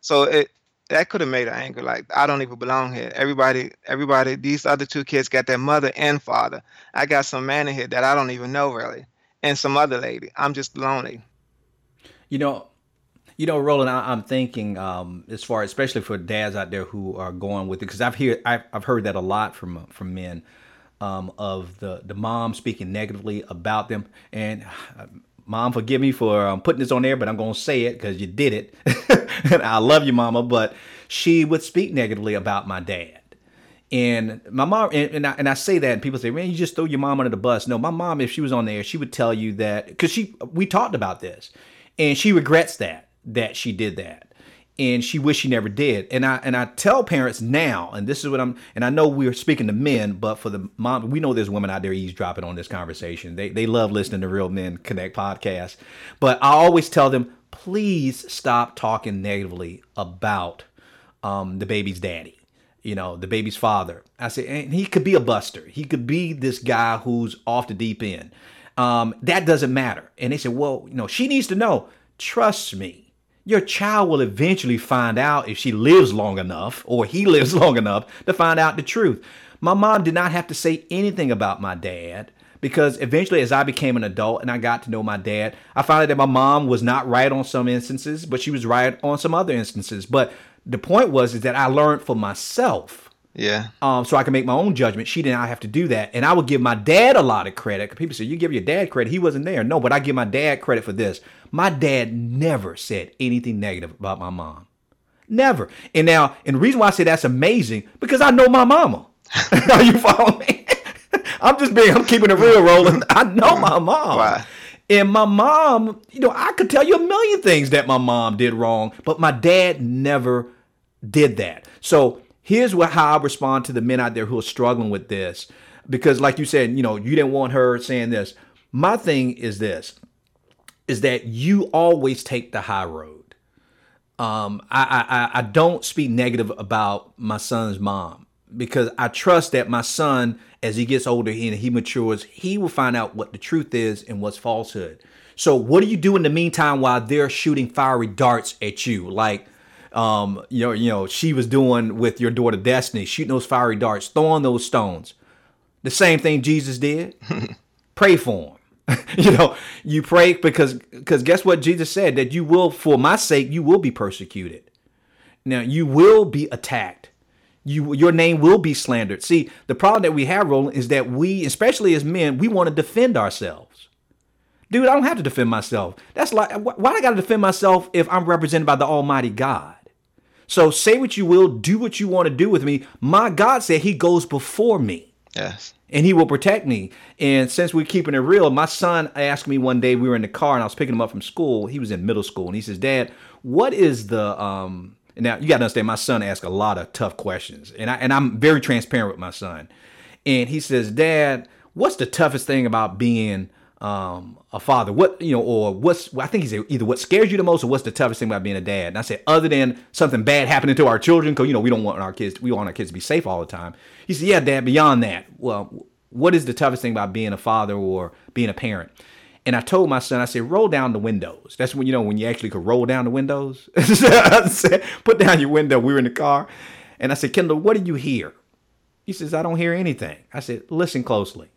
So it that could have made her angry. Like I don't even belong here. Everybody, everybody, these other two kids got their mother and father. I got some man in here that I don't even know really, and some other lady. I'm just lonely. You know, you know, Roland, I, am thinking um, as far, especially for dads out there who are going with it, because I've heard I've, I've heard that a lot from from men um, of the the mom speaking negatively about them, and uh, mom, forgive me for um, putting this on there, but I'm gonna say it because you did it, and I love you, mama. But she would speak negatively about my dad. And my mom, and, and, I, and I say that, and people say, "Man, you just throw your mom under the bus." No, my mom, if she was on there, she would tell you that because she, we talked about this, and she regrets that that she did that and she wished she never did. And I and I tell parents now, and this is what I'm and I know we're speaking to men, but for the mom, we know there's women out there eavesdropping on this conversation. They they love listening to Real Men Connect podcast. But I always tell them, please stop talking negatively about um, the baby's daddy. You know, the baby's father. I say, and he could be a buster. He could be this guy who's off the deep end. Um, that doesn't matter. And they said, well, you know, she needs to know. Trust me your child will eventually find out if she lives long enough or he lives long enough to find out the truth. My mom did not have to say anything about my dad because eventually, as I became an adult and I got to know my dad, I found out that my mom was not right on some instances, but she was right on some other instances. But the point was is that I learned for myself yeah. Um, so I can make my own judgment. She did not have to do that. And I would give my dad a lot of credit. People say, you give your dad credit. He wasn't there. No, but I give my dad credit for this. My dad never said anything negative about my mom. Never. And now, and the reason why I say that's amazing, because I know my mama. Are you following me? I'm just being, I'm keeping it real, Roland. I know my mom. Why? And my mom, you know, I could tell you a million things that my mom did wrong, but my dad never did that. So here's what how I respond to the men out there who are struggling with this. Because like you said, you know, you didn't want her saying this. My thing is this is that you always take the high road. Um, I, I I don't speak negative about my son's mom because I trust that my son, as he gets older and he matures, he will find out what the truth is and what's falsehood. So, what do you do in the meantime while they're shooting fiery darts at you? Like, um, you know, you know, she was doing with your daughter Destiny, shooting those fiery darts, throwing those stones. The same thing Jesus did. pray for him. you know, you pray because because guess what Jesus said that you will for my sake you will be persecuted. Now you will be attacked. You your name will be slandered. See, the problem that we have, Roland, is that we, especially as men, we want to defend ourselves. Dude, I don't have to defend myself. That's like why I got to defend myself if I'm represented by the Almighty God. So say what you will, do what you want to do with me. My God said he goes before me. Yes. And he will protect me. And since we're keeping it real, my son asked me one day, we were in the car and I was picking him up from school. He was in middle school. And he says, Dad, what is the um now you gotta understand my son asks a lot of tough questions. And I and I'm very transparent with my son. And he says, Dad, what's the toughest thing about being um, a father? What you know, or what's I think he said either what scares you the most or what's the toughest thing about being a dad? And I said, other than something bad happening to our children, because you know we don't want our kids, we want our kids to be safe all the time. He said, yeah, Dad. Beyond that, well, what is the toughest thing about being a father or being a parent? And I told my son, I said, roll down the windows. That's when you know when you actually could roll down the windows. I said, put down your window. We were in the car, and I said, Kendall, what do you hear? He says, I don't hear anything. I said, listen closely.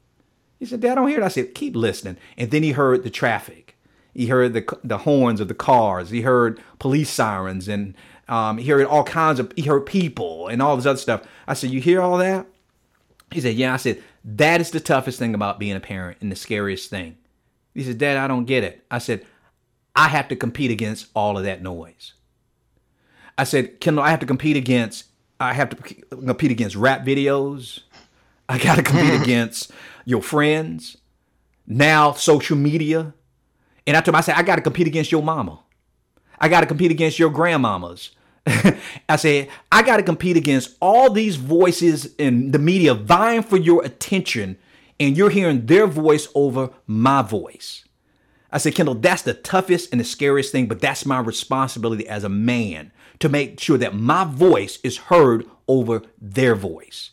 He said, Dad, I don't hear it. I said, keep listening. And then he heard the traffic. He heard the the horns of the cars. He heard police sirens and um, he heard all kinds of, he heard people and all this other stuff. I said, you hear all that? He said, yeah. I said, that is the toughest thing about being a parent and the scariest thing. He said, Dad, I don't get it. I said, I have to compete against all of that noise. I said, Kendall, I have to compete against, I have to compete against rap videos. I got to compete against your friends, now social media. And I told him, I said, I got to compete against your mama. I got to compete against your grandmamas. I said, I got to compete against all these voices in the media vying for your attention, and you're hearing their voice over my voice. I said, Kendall, that's the toughest and the scariest thing, but that's my responsibility as a man to make sure that my voice is heard over their voice.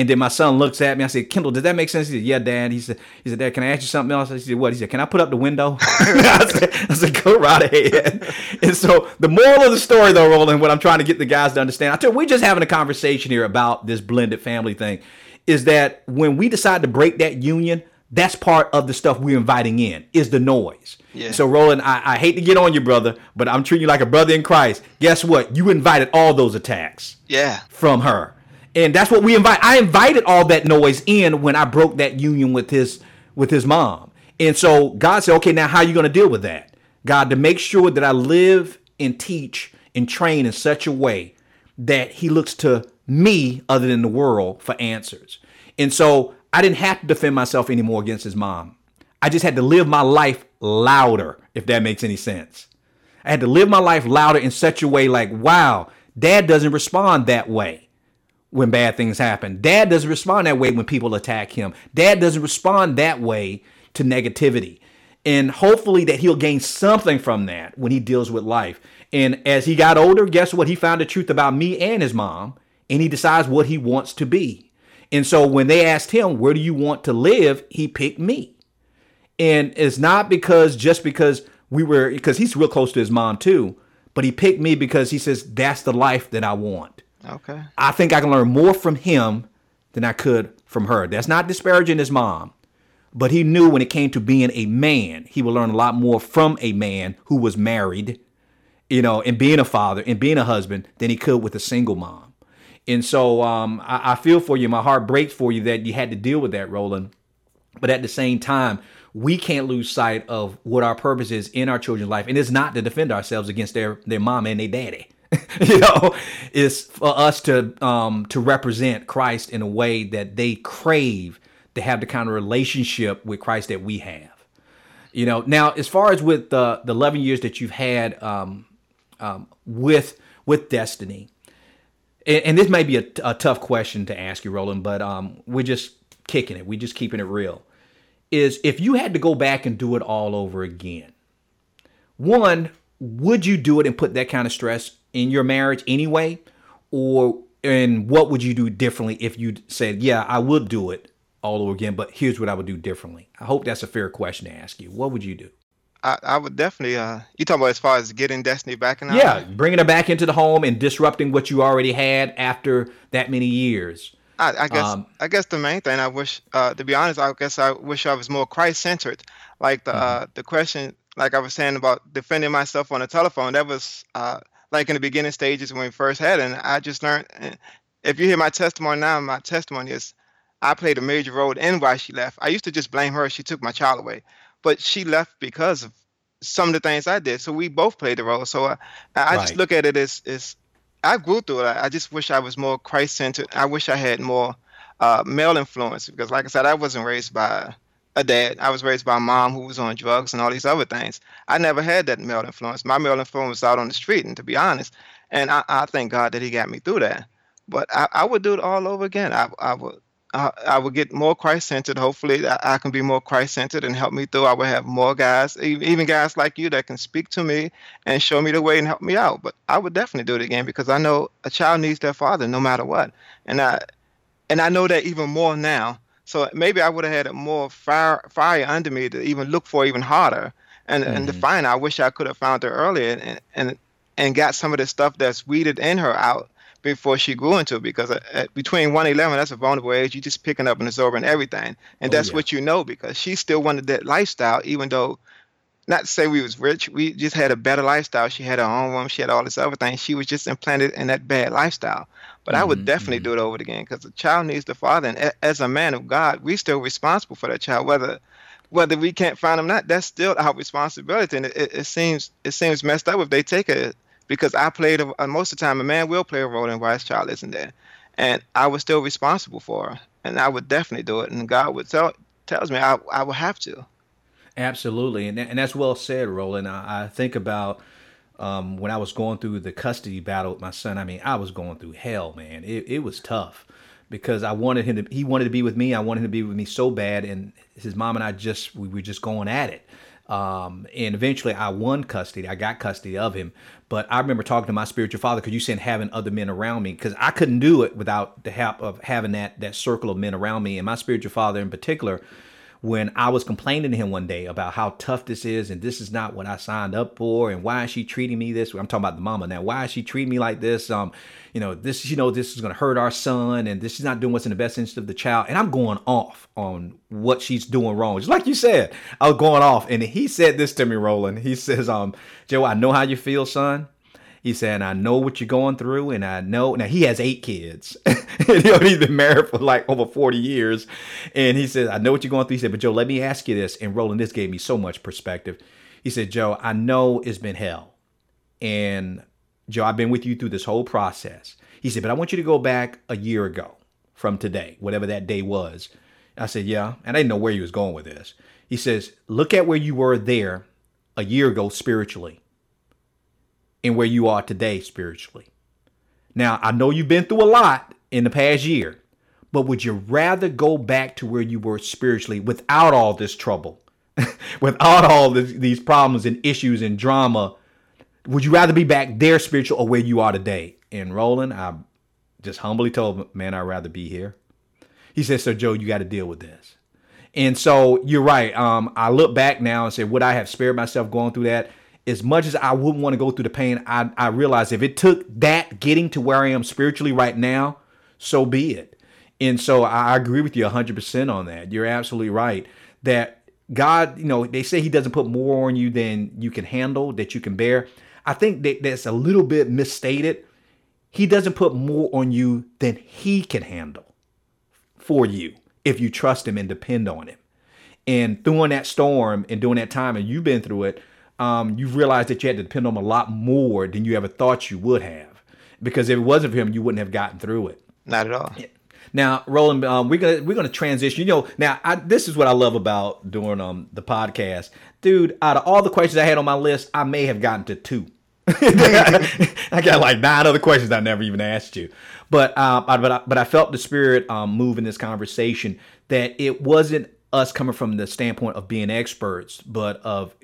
And then my son looks at me. I said, Kendall, does that make sense? He said, Yeah, Dad. He said, He said, Dad, can I ask you something else? I said, What? He said, Can I put up the window? I, said, I said, Go right ahead. And so the moral of the story, though, Roland, what I'm trying to get the guys to understand, I tell you, we're just having a conversation here about this blended family thing, is that when we decide to break that union, that's part of the stuff we're inviting in is the noise. Yeah. So Roland, I, I hate to get on you, brother, but I'm treating you like a brother in Christ. Guess what? You invited all those attacks. Yeah. From her. And that's what we invite. I invited all that noise in when I broke that union with his with his mom. And so God said, okay, now how are you going to deal with that? God, to make sure that I live and teach and train in such a way that he looks to me other than the world for answers. And so I didn't have to defend myself anymore against his mom. I just had to live my life louder, if that makes any sense. I had to live my life louder in such a way like, wow, dad doesn't respond that way when bad things happen. Dad doesn't respond that way when people attack him. Dad doesn't respond that way to negativity. And hopefully that he'll gain something from that when he deals with life. And as he got older, guess what? He found the truth about me and his mom, and he decides what he wants to be. And so when they asked him, where do you want to live? He picked me. And it's not because just because we were, because he's real close to his mom too, but he picked me because he says, that's the life that I want. Okay. I think I can learn more from him than I could from her. That's not disparaging his mom, but he knew when it came to being a man, he would learn a lot more from a man who was married, you know, and being a father and being a husband than he could with a single mom. And so um, I, I feel for you. My heart breaks for you that you had to deal with that, Roland. But at the same time, we can't lose sight of what our purpose is in our children's life. And it's not to defend ourselves against their, their mom and their daddy. you know, it's for us to um, to represent Christ in a way that they crave to have the kind of relationship with Christ that we have. You know, now as far as with the the eleven years that you've had um, um, with with Destiny, and, and this may be a, a, tough question to ask you, Roland, but um, we're just kicking it. We're just keeping it real. Is if you had to go back and do it all over again, one, would you do it and put that kind of stress in your marriage anyway? Or and what would you do differently if you said, yeah, I would do it all over again, but here's what I would do differently? I hope that's a fair question to ask you. What would you do? I, I would definitely. Uh, you talking about as far as getting Destiny back in? Yeah, bringing her back into the home and disrupting what you already had after that many years. I, I guess. Um, I guess the main thing I wish, uh, to be honest, I guess I wish I was more Christ centered. Like the mm-hmm. uh, the question, like I was saying about defending myself on the telephone, that was uh, like in the beginning stages when we first had it. And I just learned. If you hear my testimony now, my testimony is I played a major role in why she left. I used to just blame her; she took my child away but she left because of some of the things I did. So we both played the role. So I, I right. just look at it as, as I grew through it. I just wish I was more Christ centered. I wish I had more uh, male influence because, like I said, I wasn't raised by a dad. I was raised by a mom who was on drugs and all these other things. I never had that male influence. My male influence was out on the street, and to be honest, and I, I thank God that He got me through that. But I, I would do it all over again. I, I would I, I would get more Christ centered. Hopefully, I, I, can be more Christ centered and help me through. I would have more guys, even guys like you, that can speak to me and show me the way and help me out. But I would definitely do it again because I know a child needs their father no matter what, and I and I know that even more now. So maybe I would have had more fire fire under me to even look for even harder. And mm-hmm. and to find. I wish I could have found her earlier and and and got some of the stuff that's weeded in her out before she grew into it. Because uh, at, between 1 11 that's a vulnerable age. You're just picking up and absorbing everything. And oh, that's yeah. what you know because she still wanted that lifestyle even though not to say we was rich. We just had a better lifestyle. She had her own room. She had all this other thing she was just implanted in that bad lifestyle but mm-hmm, i would mm-hmm, definitely mm-hmm. do it over again because the child needs the father and as a man of god we're still responsible for that child whether whether we can't find them not that's still our responsibility and it, it, it seems it seems messed up if they take it because I played a, most of the time a man will play a role in why his child isn't there, and I was still responsible for her, and I would definitely do it, and God would tell tells me I I would have to. Absolutely, and and that's well said, Roland. I, I think about. Um, when I was going through the custody battle with my son, I mean, I was going through hell, man. It, it was tough because I wanted him to, he wanted to be with me. I wanted him to be with me so bad. And his mom and I just, we were just going at it. Um, and eventually I won custody. I got custody of him. But I remember talking to my spiritual father because you said having other men around me because I couldn't do it without the help of having that that circle of men around me. And my spiritual father in particular when I was complaining to him one day about how tough this is and this is not what I signed up for and why is she treating me this way? I'm talking about the mama now. Why is she treating me like this? Um, you know, this you know, this is gonna hurt our son and this is not doing what's in the best interest of the child. And I'm going off on what she's doing wrong. Just like you said, I was going off. And he said this to me, Roland. He says, um, Joe, I know how you feel, son. He said, I know what you're going through, and I know now he has eight kids. you know, he's been married for like over 40 years. And he said, I know what you're going through. He said, But Joe, let me ask you this. And Roland, this gave me so much perspective. He said, Joe, I know it's been hell. And Joe, I've been with you through this whole process. He said, But I want you to go back a year ago from today, whatever that day was. I said, Yeah. And I didn't know where he was going with this. He says, Look at where you were there a year ago spiritually and where you are today spiritually. Now, I know you've been through a lot in the past year, but would you rather go back to where you were spiritually without all this trouble, without all this, these problems and issues and drama? Would you rather be back there spiritual or where you are today? And Roland, I just humbly told him, man, I'd rather be here. He said, So, Joe, you got to deal with this. And so you're right. Um, I look back now and say, would I have spared myself going through that? As much as I wouldn't want to go through the pain, I, I realized if it took that getting to where I am spiritually right now, so be it. And so I agree with you 100% on that. You're absolutely right that God, you know, they say He doesn't put more on you than you can handle, that you can bear. I think that that's a little bit misstated. He doesn't put more on you than He can handle for you if you trust Him and depend on Him. And through that storm and during that time, and you've been through it, um, you realize that you had to depend on him a lot more than you ever thought you would have. Because if it wasn't for him, you wouldn't have gotten through it. Not at all. Now, Roland, um, we're gonna we're gonna transition. You know, now I, this is what I love about doing um the podcast, dude. Out of all the questions I had on my list, I may have gotten to two. I got like nine other questions I never even asked you, but um, I, but I, but I felt the spirit um move in this conversation that it wasn't us coming from the standpoint of being experts, but of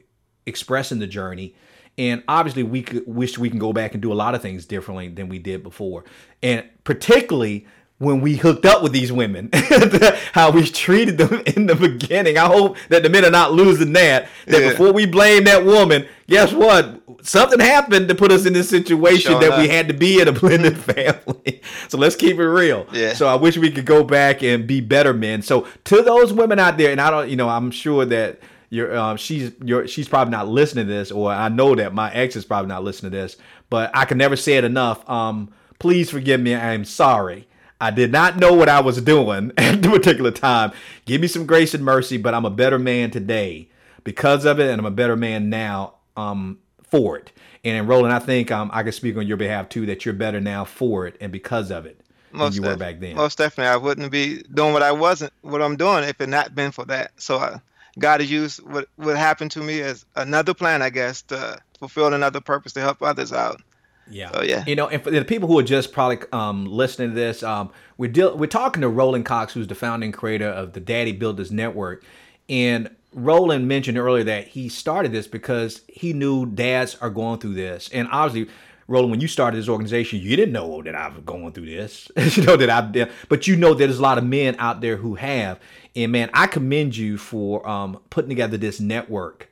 expressing the journey. And obviously, we could wish we can go back and do a lot of things differently than we did before. And particularly when we hooked up with these women, how we treated them in the beginning. I hope that the men are not losing that. That yeah. before we blame that woman, guess what? Something happened to put us in this situation sure that enough. we had to be in a blended family. so let's keep it real. Yeah. So I wish we could go back and be better men. So to those women out there, and I don't, you know, I'm sure that you're um, she's you're, she's probably not listening to this, or I know that my ex is probably not listening to this, but I can never say it enough. Um, please forgive me. I'm sorry. I did not know what I was doing at the particular time. Give me some grace and mercy, but I'm a better man today because of it, and I'm a better man now um, for it. And Roland, I think um, I can speak on your behalf too that you're better now for it and because of it most than you were back then. Most definitely, I wouldn't be doing what I wasn't, what I'm doing, if it not been for that. So I, God has used what what happened to me as another plan, I guess, to fulfill another purpose to help others out. Yeah. So, yeah. You know, and for the people who are just probably um, listening to this, um, we're deal- we're talking to Roland Cox, who's the founding creator of the Daddy Builders Network, and Roland mentioned earlier that he started this because he knew dads are going through this, and obviously. Roland, when you started this organization, you didn't know that I was going through this. you know that I, but you know that there's a lot of men out there who have, and man, I commend you for um, putting together this network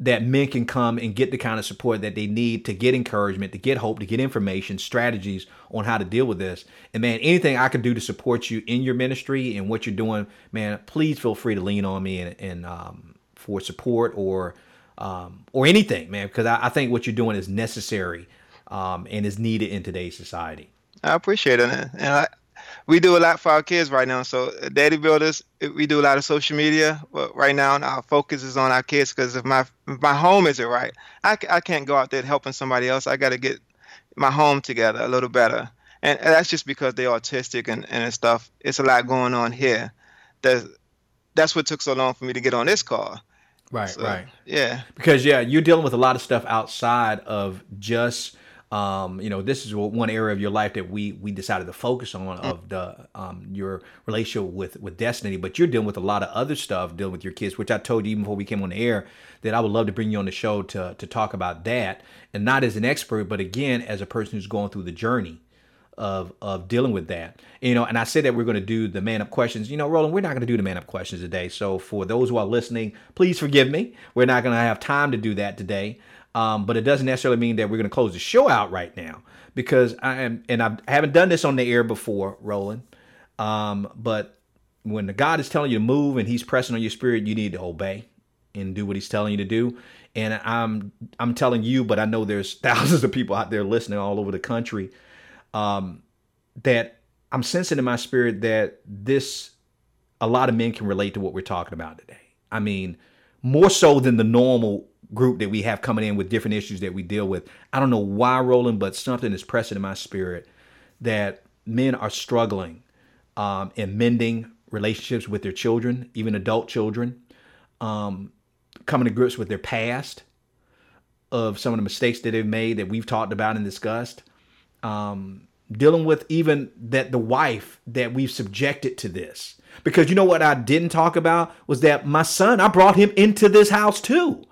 that men can come and get the kind of support that they need to get encouragement, to get hope, to get information, strategies on how to deal with this. And man, anything I can do to support you in your ministry and what you're doing, man, please feel free to lean on me and, and um, for support or um, or anything, man, because I, I, think what you're doing is necessary um, and is needed in today's society. I appreciate it, and I, we do a lot for our kids right now. So Daddy Builders, we do a lot of social media. But right now, our focus is on our kids because if my if my home isn't right, I, I can't go out there helping somebody else. I got to get my home together a little better. And that's just because they're autistic and, and stuff. It's a lot going on here. That's, that's what took so long for me to get on this call. Right, so, right. Yeah. Because, yeah, you're dealing with a lot of stuff outside of just um, you know, this is one area of your life that we we decided to focus on of the um, your relationship with with Destiny. But you're dealing with a lot of other stuff, dealing with your kids, which I told you even before we came on the air that I would love to bring you on the show to to talk about that, and not as an expert, but again as a person who's going through the journey of of dealing with that. You know, and I said that we're going to do the man up questions. You know, Roland, we're not going to do the man up questions today. So for those who are listening, please forgive me. We're not going to have time to do that today. Um, but it doesn't necessarily mean that we're going to close the show out right now because I am, and I haven't done this on the air before, Roland. Um, but when the God is telling you to move and He's pressing on your spirit, you need to obey and do what He's telling you to do. And I'm I'm telling you, but I know there's thousands of people out there listening all over the country um, that I'm sensing in my spirit that this a lot of men can relate to what we're talking about today. I mean, more so than the normal group that we have coming in with different issues that we deal with. I don't know why, Roland, but something is pressing in my spirit that men are struggling um, in mending relationships with their children, even adult children, um, coming to grips with their past of some of the mistakes that they've made that we've talked about and discussed. Um, dealing with even that the wife that we've subjected to this. Because you know what I didn't talk about was that my son, I brought him into this house too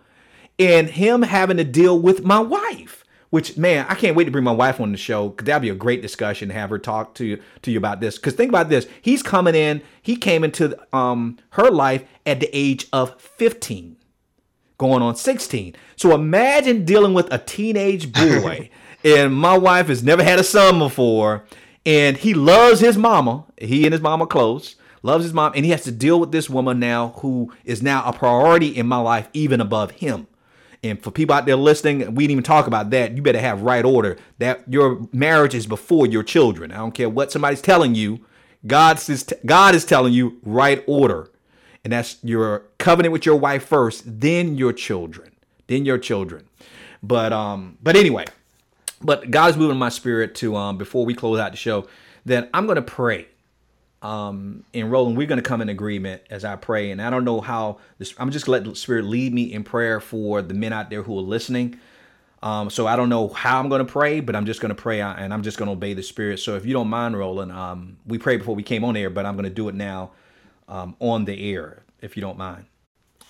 and him having to deal with my wife. Which man, I can't wait to bring my wife on the show because that'd be a great discussion to have her talk to you to you about this. Because think about this: he's coming in. He came into um, her life at the age of 15, going on 16. So imagine dealing with a teenage boy, and my wife has never had a son before, and he loves his mama. He and his mama close loves his mom, and he has to deal with this woman now who is now a priority in my life, even above him. And for people out there listening, we didn't even talk about that. You better have right order. That your marriage is before your children. I don't care what somebody's telling you. God is God is telling you right order. And that's your covenant with your wife first, then your children. Then your children. But um, but anyway, but God's moving my spirit to um before we close out the show that I'm gonna pray um, and Roland, we're going to come in agreement as I pray. And I don't know how this, I'm just let the Spirit lead me in prayer for the men out there who are listening. Um, so I don't know how I'm going to pray, but I'm just going to pray uh, and I'm just going to obey the Spirit. So if you don't mind, Roland, um, we prayed before we came on air, but I'm going to do it now um, on the air, if you don't mind.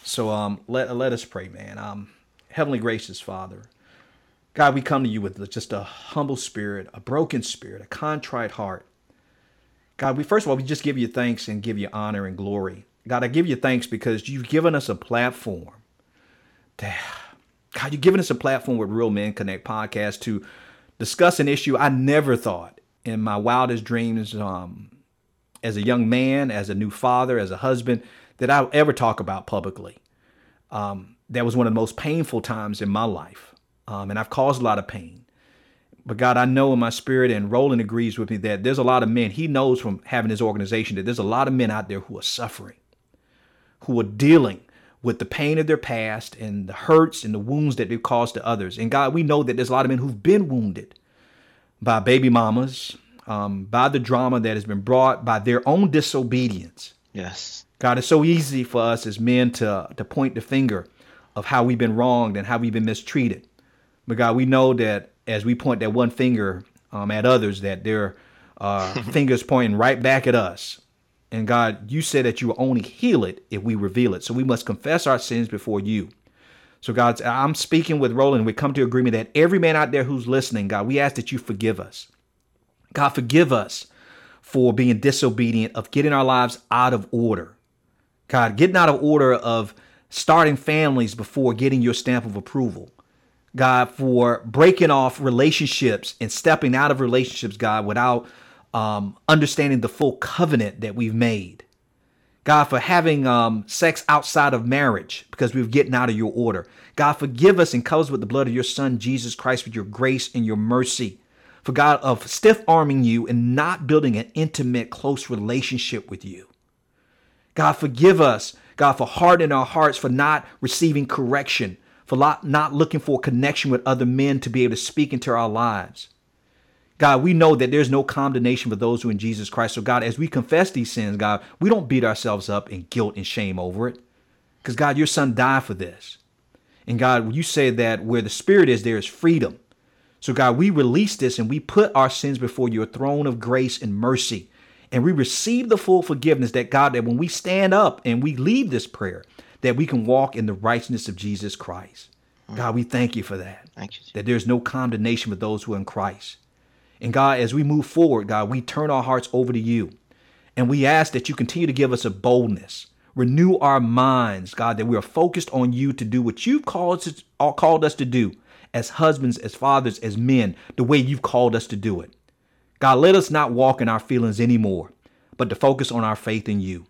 So um, let let us pray, man. Um, Heavenly gracious Father, God, we come to you with just a humble spirit, a broken spirit, a contrite heart. God, we first of all, we just give you thanks and give you honor and glory. God, I give you thanks because you've given us a platform. To, God, you've given us a platform with Real Men Connect podcast to discuss an issue I never thought in my wildest dreams um, as a young man, as a new father, as a husband, that I would ever talk about publicly. Um, that was one of the most painful times in my life. Um, and I've caused a lot of pain. But God, I know in my spirit, and Roland agrees with me that there's a lot of men, he knows from having his organization that there's a lot of men out there who are suffering, who are dealing with the pain of their past and the hurts and the wounds that they've caused to others. And God, we know that there's a lot of men who've been wounded by baby mamas, um, by the drama that has been brought by their own disobedience. Yes. God, it's so easy for us as men to, to point the finger of how we've been wronged and how we've been mistreated. But God, we know that as we point that one finger um, at others, that their uh, fingers pointing right back at us. And God, you said that you will only heal it if we reveal it. So we must confess our sins before you. So, God, I'm speaking with Roland. We come to agreement that every man out there who's listening, God, we ask that you forgive us. God, forgive us for being disobedient, of getting our lives out of order. God, getting out of order of starting families before getting your stamp of approval. God, for breaking off relationships and stepping out of relationships, God, without um, understanding the full covenant that we've made. God, for having um, sex outside of marriage because we've getting out of your order. God, forgive us and cover us with the blood of your Son, Jesus Christ, with your grace and your mercy. For God, of stiff arming you and not building an intimate, close relationship with you. God, forgive us, God, for hardening our hearts, for not receiving correction, for not looking for a connection with other men to be able to speak into our lives. God, we know that there's no condemnation for those who are in Jesus Christ. So, God, as we confess these sins, God, we don't beat ourselves up in guilt and shame over it. Because, God, your son died for this. And, God, you say that where the Spirit is, there is freedom. So, God, we release this and we put our sins before your throne of grace and mercy. And we receive the full forgiveness that, God, that when we stand up and we leave this prayer, that we can walk in the righteousness of Jesus Christ. Mm. God, we thank you for that. Thank you. That there's no condemnation for those who are in Christ. And God, as we move forward, God, we turn our hearts over to you. And we ask that you continue to give us a boldness, renew our minds, God, that we are focused on you to do what you've called us, called us to do as husbands, as fathers, as men, the way you've called us to do it. God, let us not walk in our feelings anymore, but to focus on our faith in you.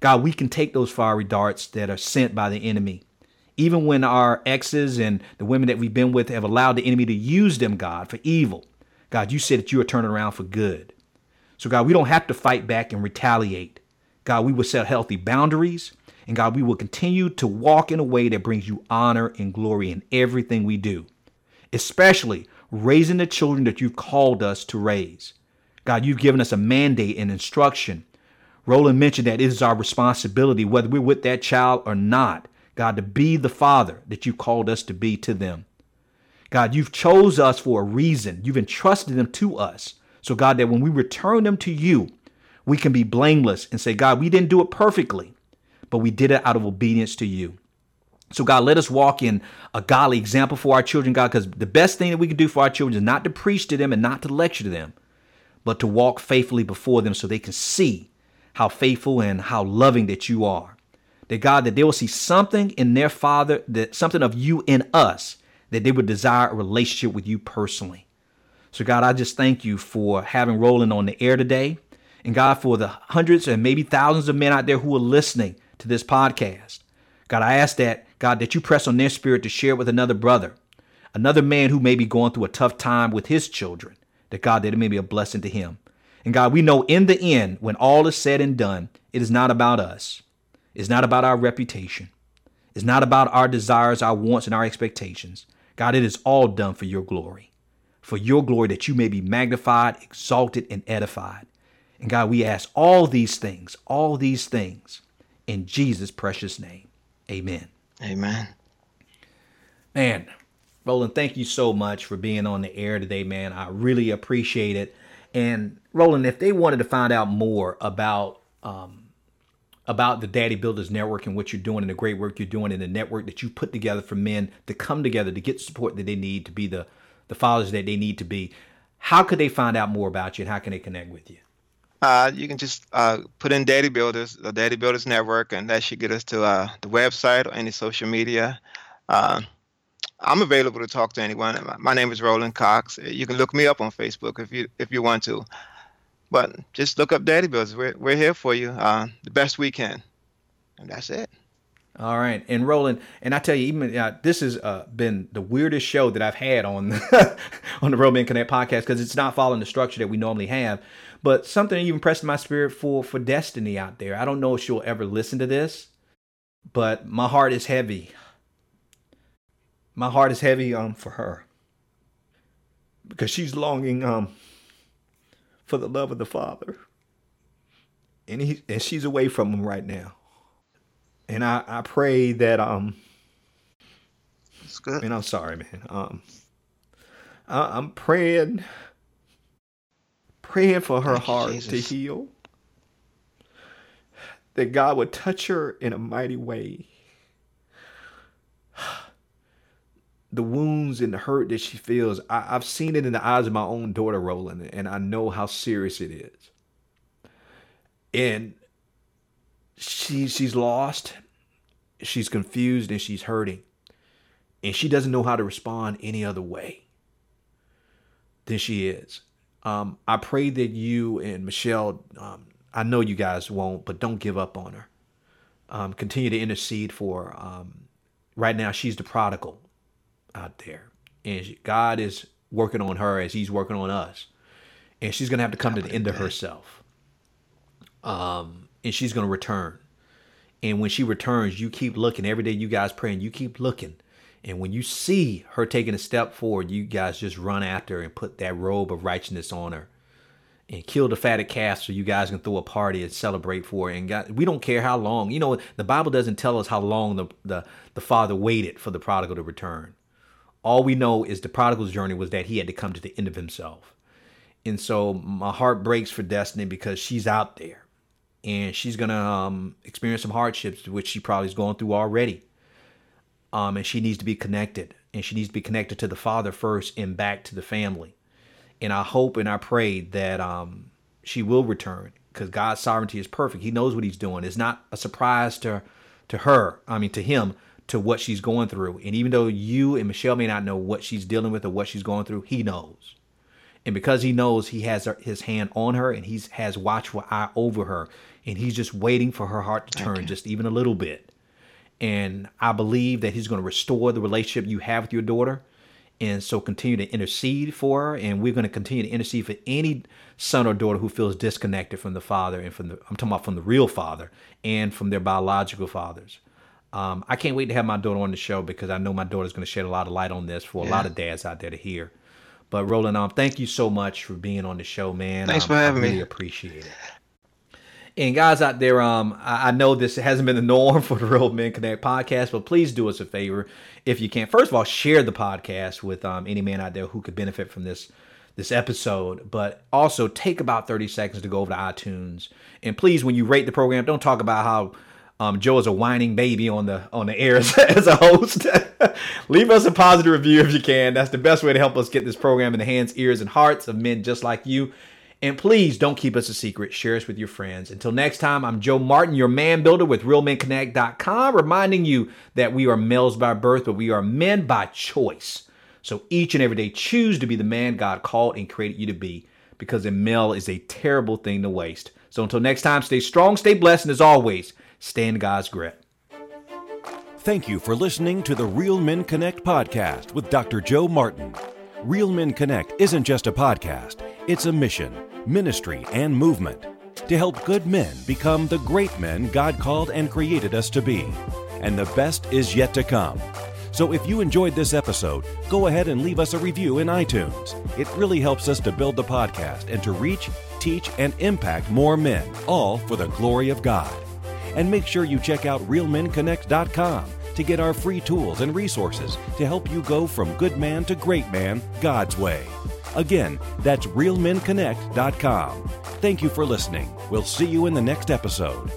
God, we can take those fiery darts that are sent by the enemy. Even when our exes and the women that we've been with have allowed the enemy to use them, God, for evil. God, you said that you are turning around for good. So, God, we don't have to fight back and retaliate. God, we will set healthy boundaries. And God, we will continue to walk in a way that brings you honor and glory in everything we do, especially raising the children that you've called us to raise. God, you've given us a mandate and instruction. Roland mentioned that it is our responsibility, whether we're with that child or not, God, to be the father that you called us to be to them. God, you've chose us for a reason. You've entrusted them to us. So, God, that when we return them to you, we can be blameless and say, God, we didn't do it perfectly, but we did it out of obedience to you. So, God, let us walk in a godly example for our children, God, because the best thing that we can do for our children is not to preach to them and not to lecture to them, but to walk faithfully before them so they can see how faithful and how loving that you are. That, God, that they will see something in their father, that something of you in us, that they would desire a relationship with you personally. So, God, I just thank you for having Roland on the air today. And God, for the hundreds and maybe thousands of men out there who are listening to this podcast. God, I ask that, God, that you press on their spirit to share with another brother, another man who may be going through a tough time with his children, that God, that it may be a blessing to him. And God, we know in the end, when all is said and done, it is not about us. It's not about our reputation. It's not about our desires, our wants, and our expectations. God, it is all done for your glory for your glory that you may be magnified, exalted, and edified. And God, we ask all these things, all these things in Jesus' precious name. Amen. Amen. Man, Roland, thank you so much for being on the air today, man. I really appreciate it. And Roland, if they wanted to find out more about um, about the Daddy Builders Network and what you're doing and the great work you're doing in the network that you put together for men to come together to get support that they need to be the the fathers that they need to be. How could they find out more about you and how can they connect with you? Uh, you can just uh, put in Daddy Builders, the Daddy Builders Network, and that should get us to uh, the website or any social media. I'm available to talk to anyone. My name is Roland Cox. You can look me up on Facebook if you if you want to, but just look up Daddy Builders. We're we're here for you uh, the best we can, and that's it. All right, and Roland, and I tell you, even uh, this has uh, been the weirdest show that I've had on on the Men Connect podcast because it's not following the structure that we normally have. But something even pressed my spirit for for Destiny out there. I don't know if she'll ever listen to this, but my heart is heavy. My heart is heavy um for her because she's longing um for the love of the Father, and he and she's away from him right now and I, I pray that um it's good. And I'm sorry, man. Um I, I'm praying praying for her Thank heart you, to heal. That God would touch her in a mighty way. The wounds and the hurt that she feels, I, I've seen it in the eyes of my own daughter, Roland, and I know how serious it is. And she she's lost she's confused and she's hurting and she doesn't know how to respond any other way than she is um, i pray that you and michelle um, i know you guys won't but don't give up on her um, continue to intercede for her. Um, right now she's the prodigal out there and she, god is working on her as he's working on us and she's going to have to come to the end of herself um, and she's going to return. And when she returns, you keep looking. Every day you guys praying, you keep looking. And when you see her taking a step forward, you guys just run after her and put that robe of righteousness on her and kill the fatted calf so you guys can throw a party and celebrate for it. And God, we don't care how long. You know, the Bible doesn't tell us how long the, the, the father waited for the prodigal to return. All we know is the prodigal's journey was that he had to come to the end of himself. And so my heart breaks for Destiny because she's out there and she's going to um, experience some hardships, which she probably is going through already. Um, and she needs to be connected and she needs to be connected to the father first and back to the family. And I hope and I pray that um, she will return because God's sovereignty is perfect. He knows what he's doing. It's not a surprise to to her, I mean to him, to what she's going through. And even though you and Michelle may not know what she's dealing with or what she's going through, he knows. And because he knows he has his hand on her and he has watchful eye over her, and he's just waiting for her heart to turn okay. just even a little bit. And I believe that he's going to restore the relationship you have with your daughter. And so continue to intercede for her. And we're going to continue to intercede for any son or daughter who feels disconnected from the father and from the, I'm talking about from the real father and from their biological fathers. Um, I can't wait to have my daughter on the show because I know my daughter's going to shed a lot of light on this for a lot of dads out there to hear. But Roland, um, thank you so much for being on the show, man. Thanks um, for having I really me. Appreciate it. And guys out there, um, I, I know this hasn't been the norm for the Real Men Connect podcast, but please do us a favor if you can. First of all, share the podcast with um, any man out there who could benefit from this this episode, but also take about 30 seconds to go over to iTunes. And please, when you rate the program, don't talk about how um, Joe is a whining baby on the on the air as, as a host. Leave us a positive review if you can. That's the best way to help us get this program in the hands, ears, and hearts of men just like you. And please don't keep us a secret. Share us with your friends. Until next time, I'm Joe Martin, your man builder with RealMenConnect.com, reminding you that we are males by birth, but we are men by choice. So each and every day, choose to be the man God called and created you to be because a male is a terrible thing to waste. So until next time, stay strong, stay blessed, and as always, stay in God's grip. Thank you for listening to the Real Men Connect podcast with Dr. Joe Martin. Real Men Connect isn't just a podcast, it's a mission, ministry, and movement to help good men become the great men God called and created us to be. And the best is yet to come. So if you enjoyed this episode, go ahead and leave us a review in iTunes. It really helps us to build the podcast and to reach, teach, and impact more men, all for the glory of God. And make sure you check out realmenconnect.com to get our free tools and resources to help you go from good man to great man God's way. Again, that's realmenconnect.com. Thank you for listening. We'll see you in the next episode.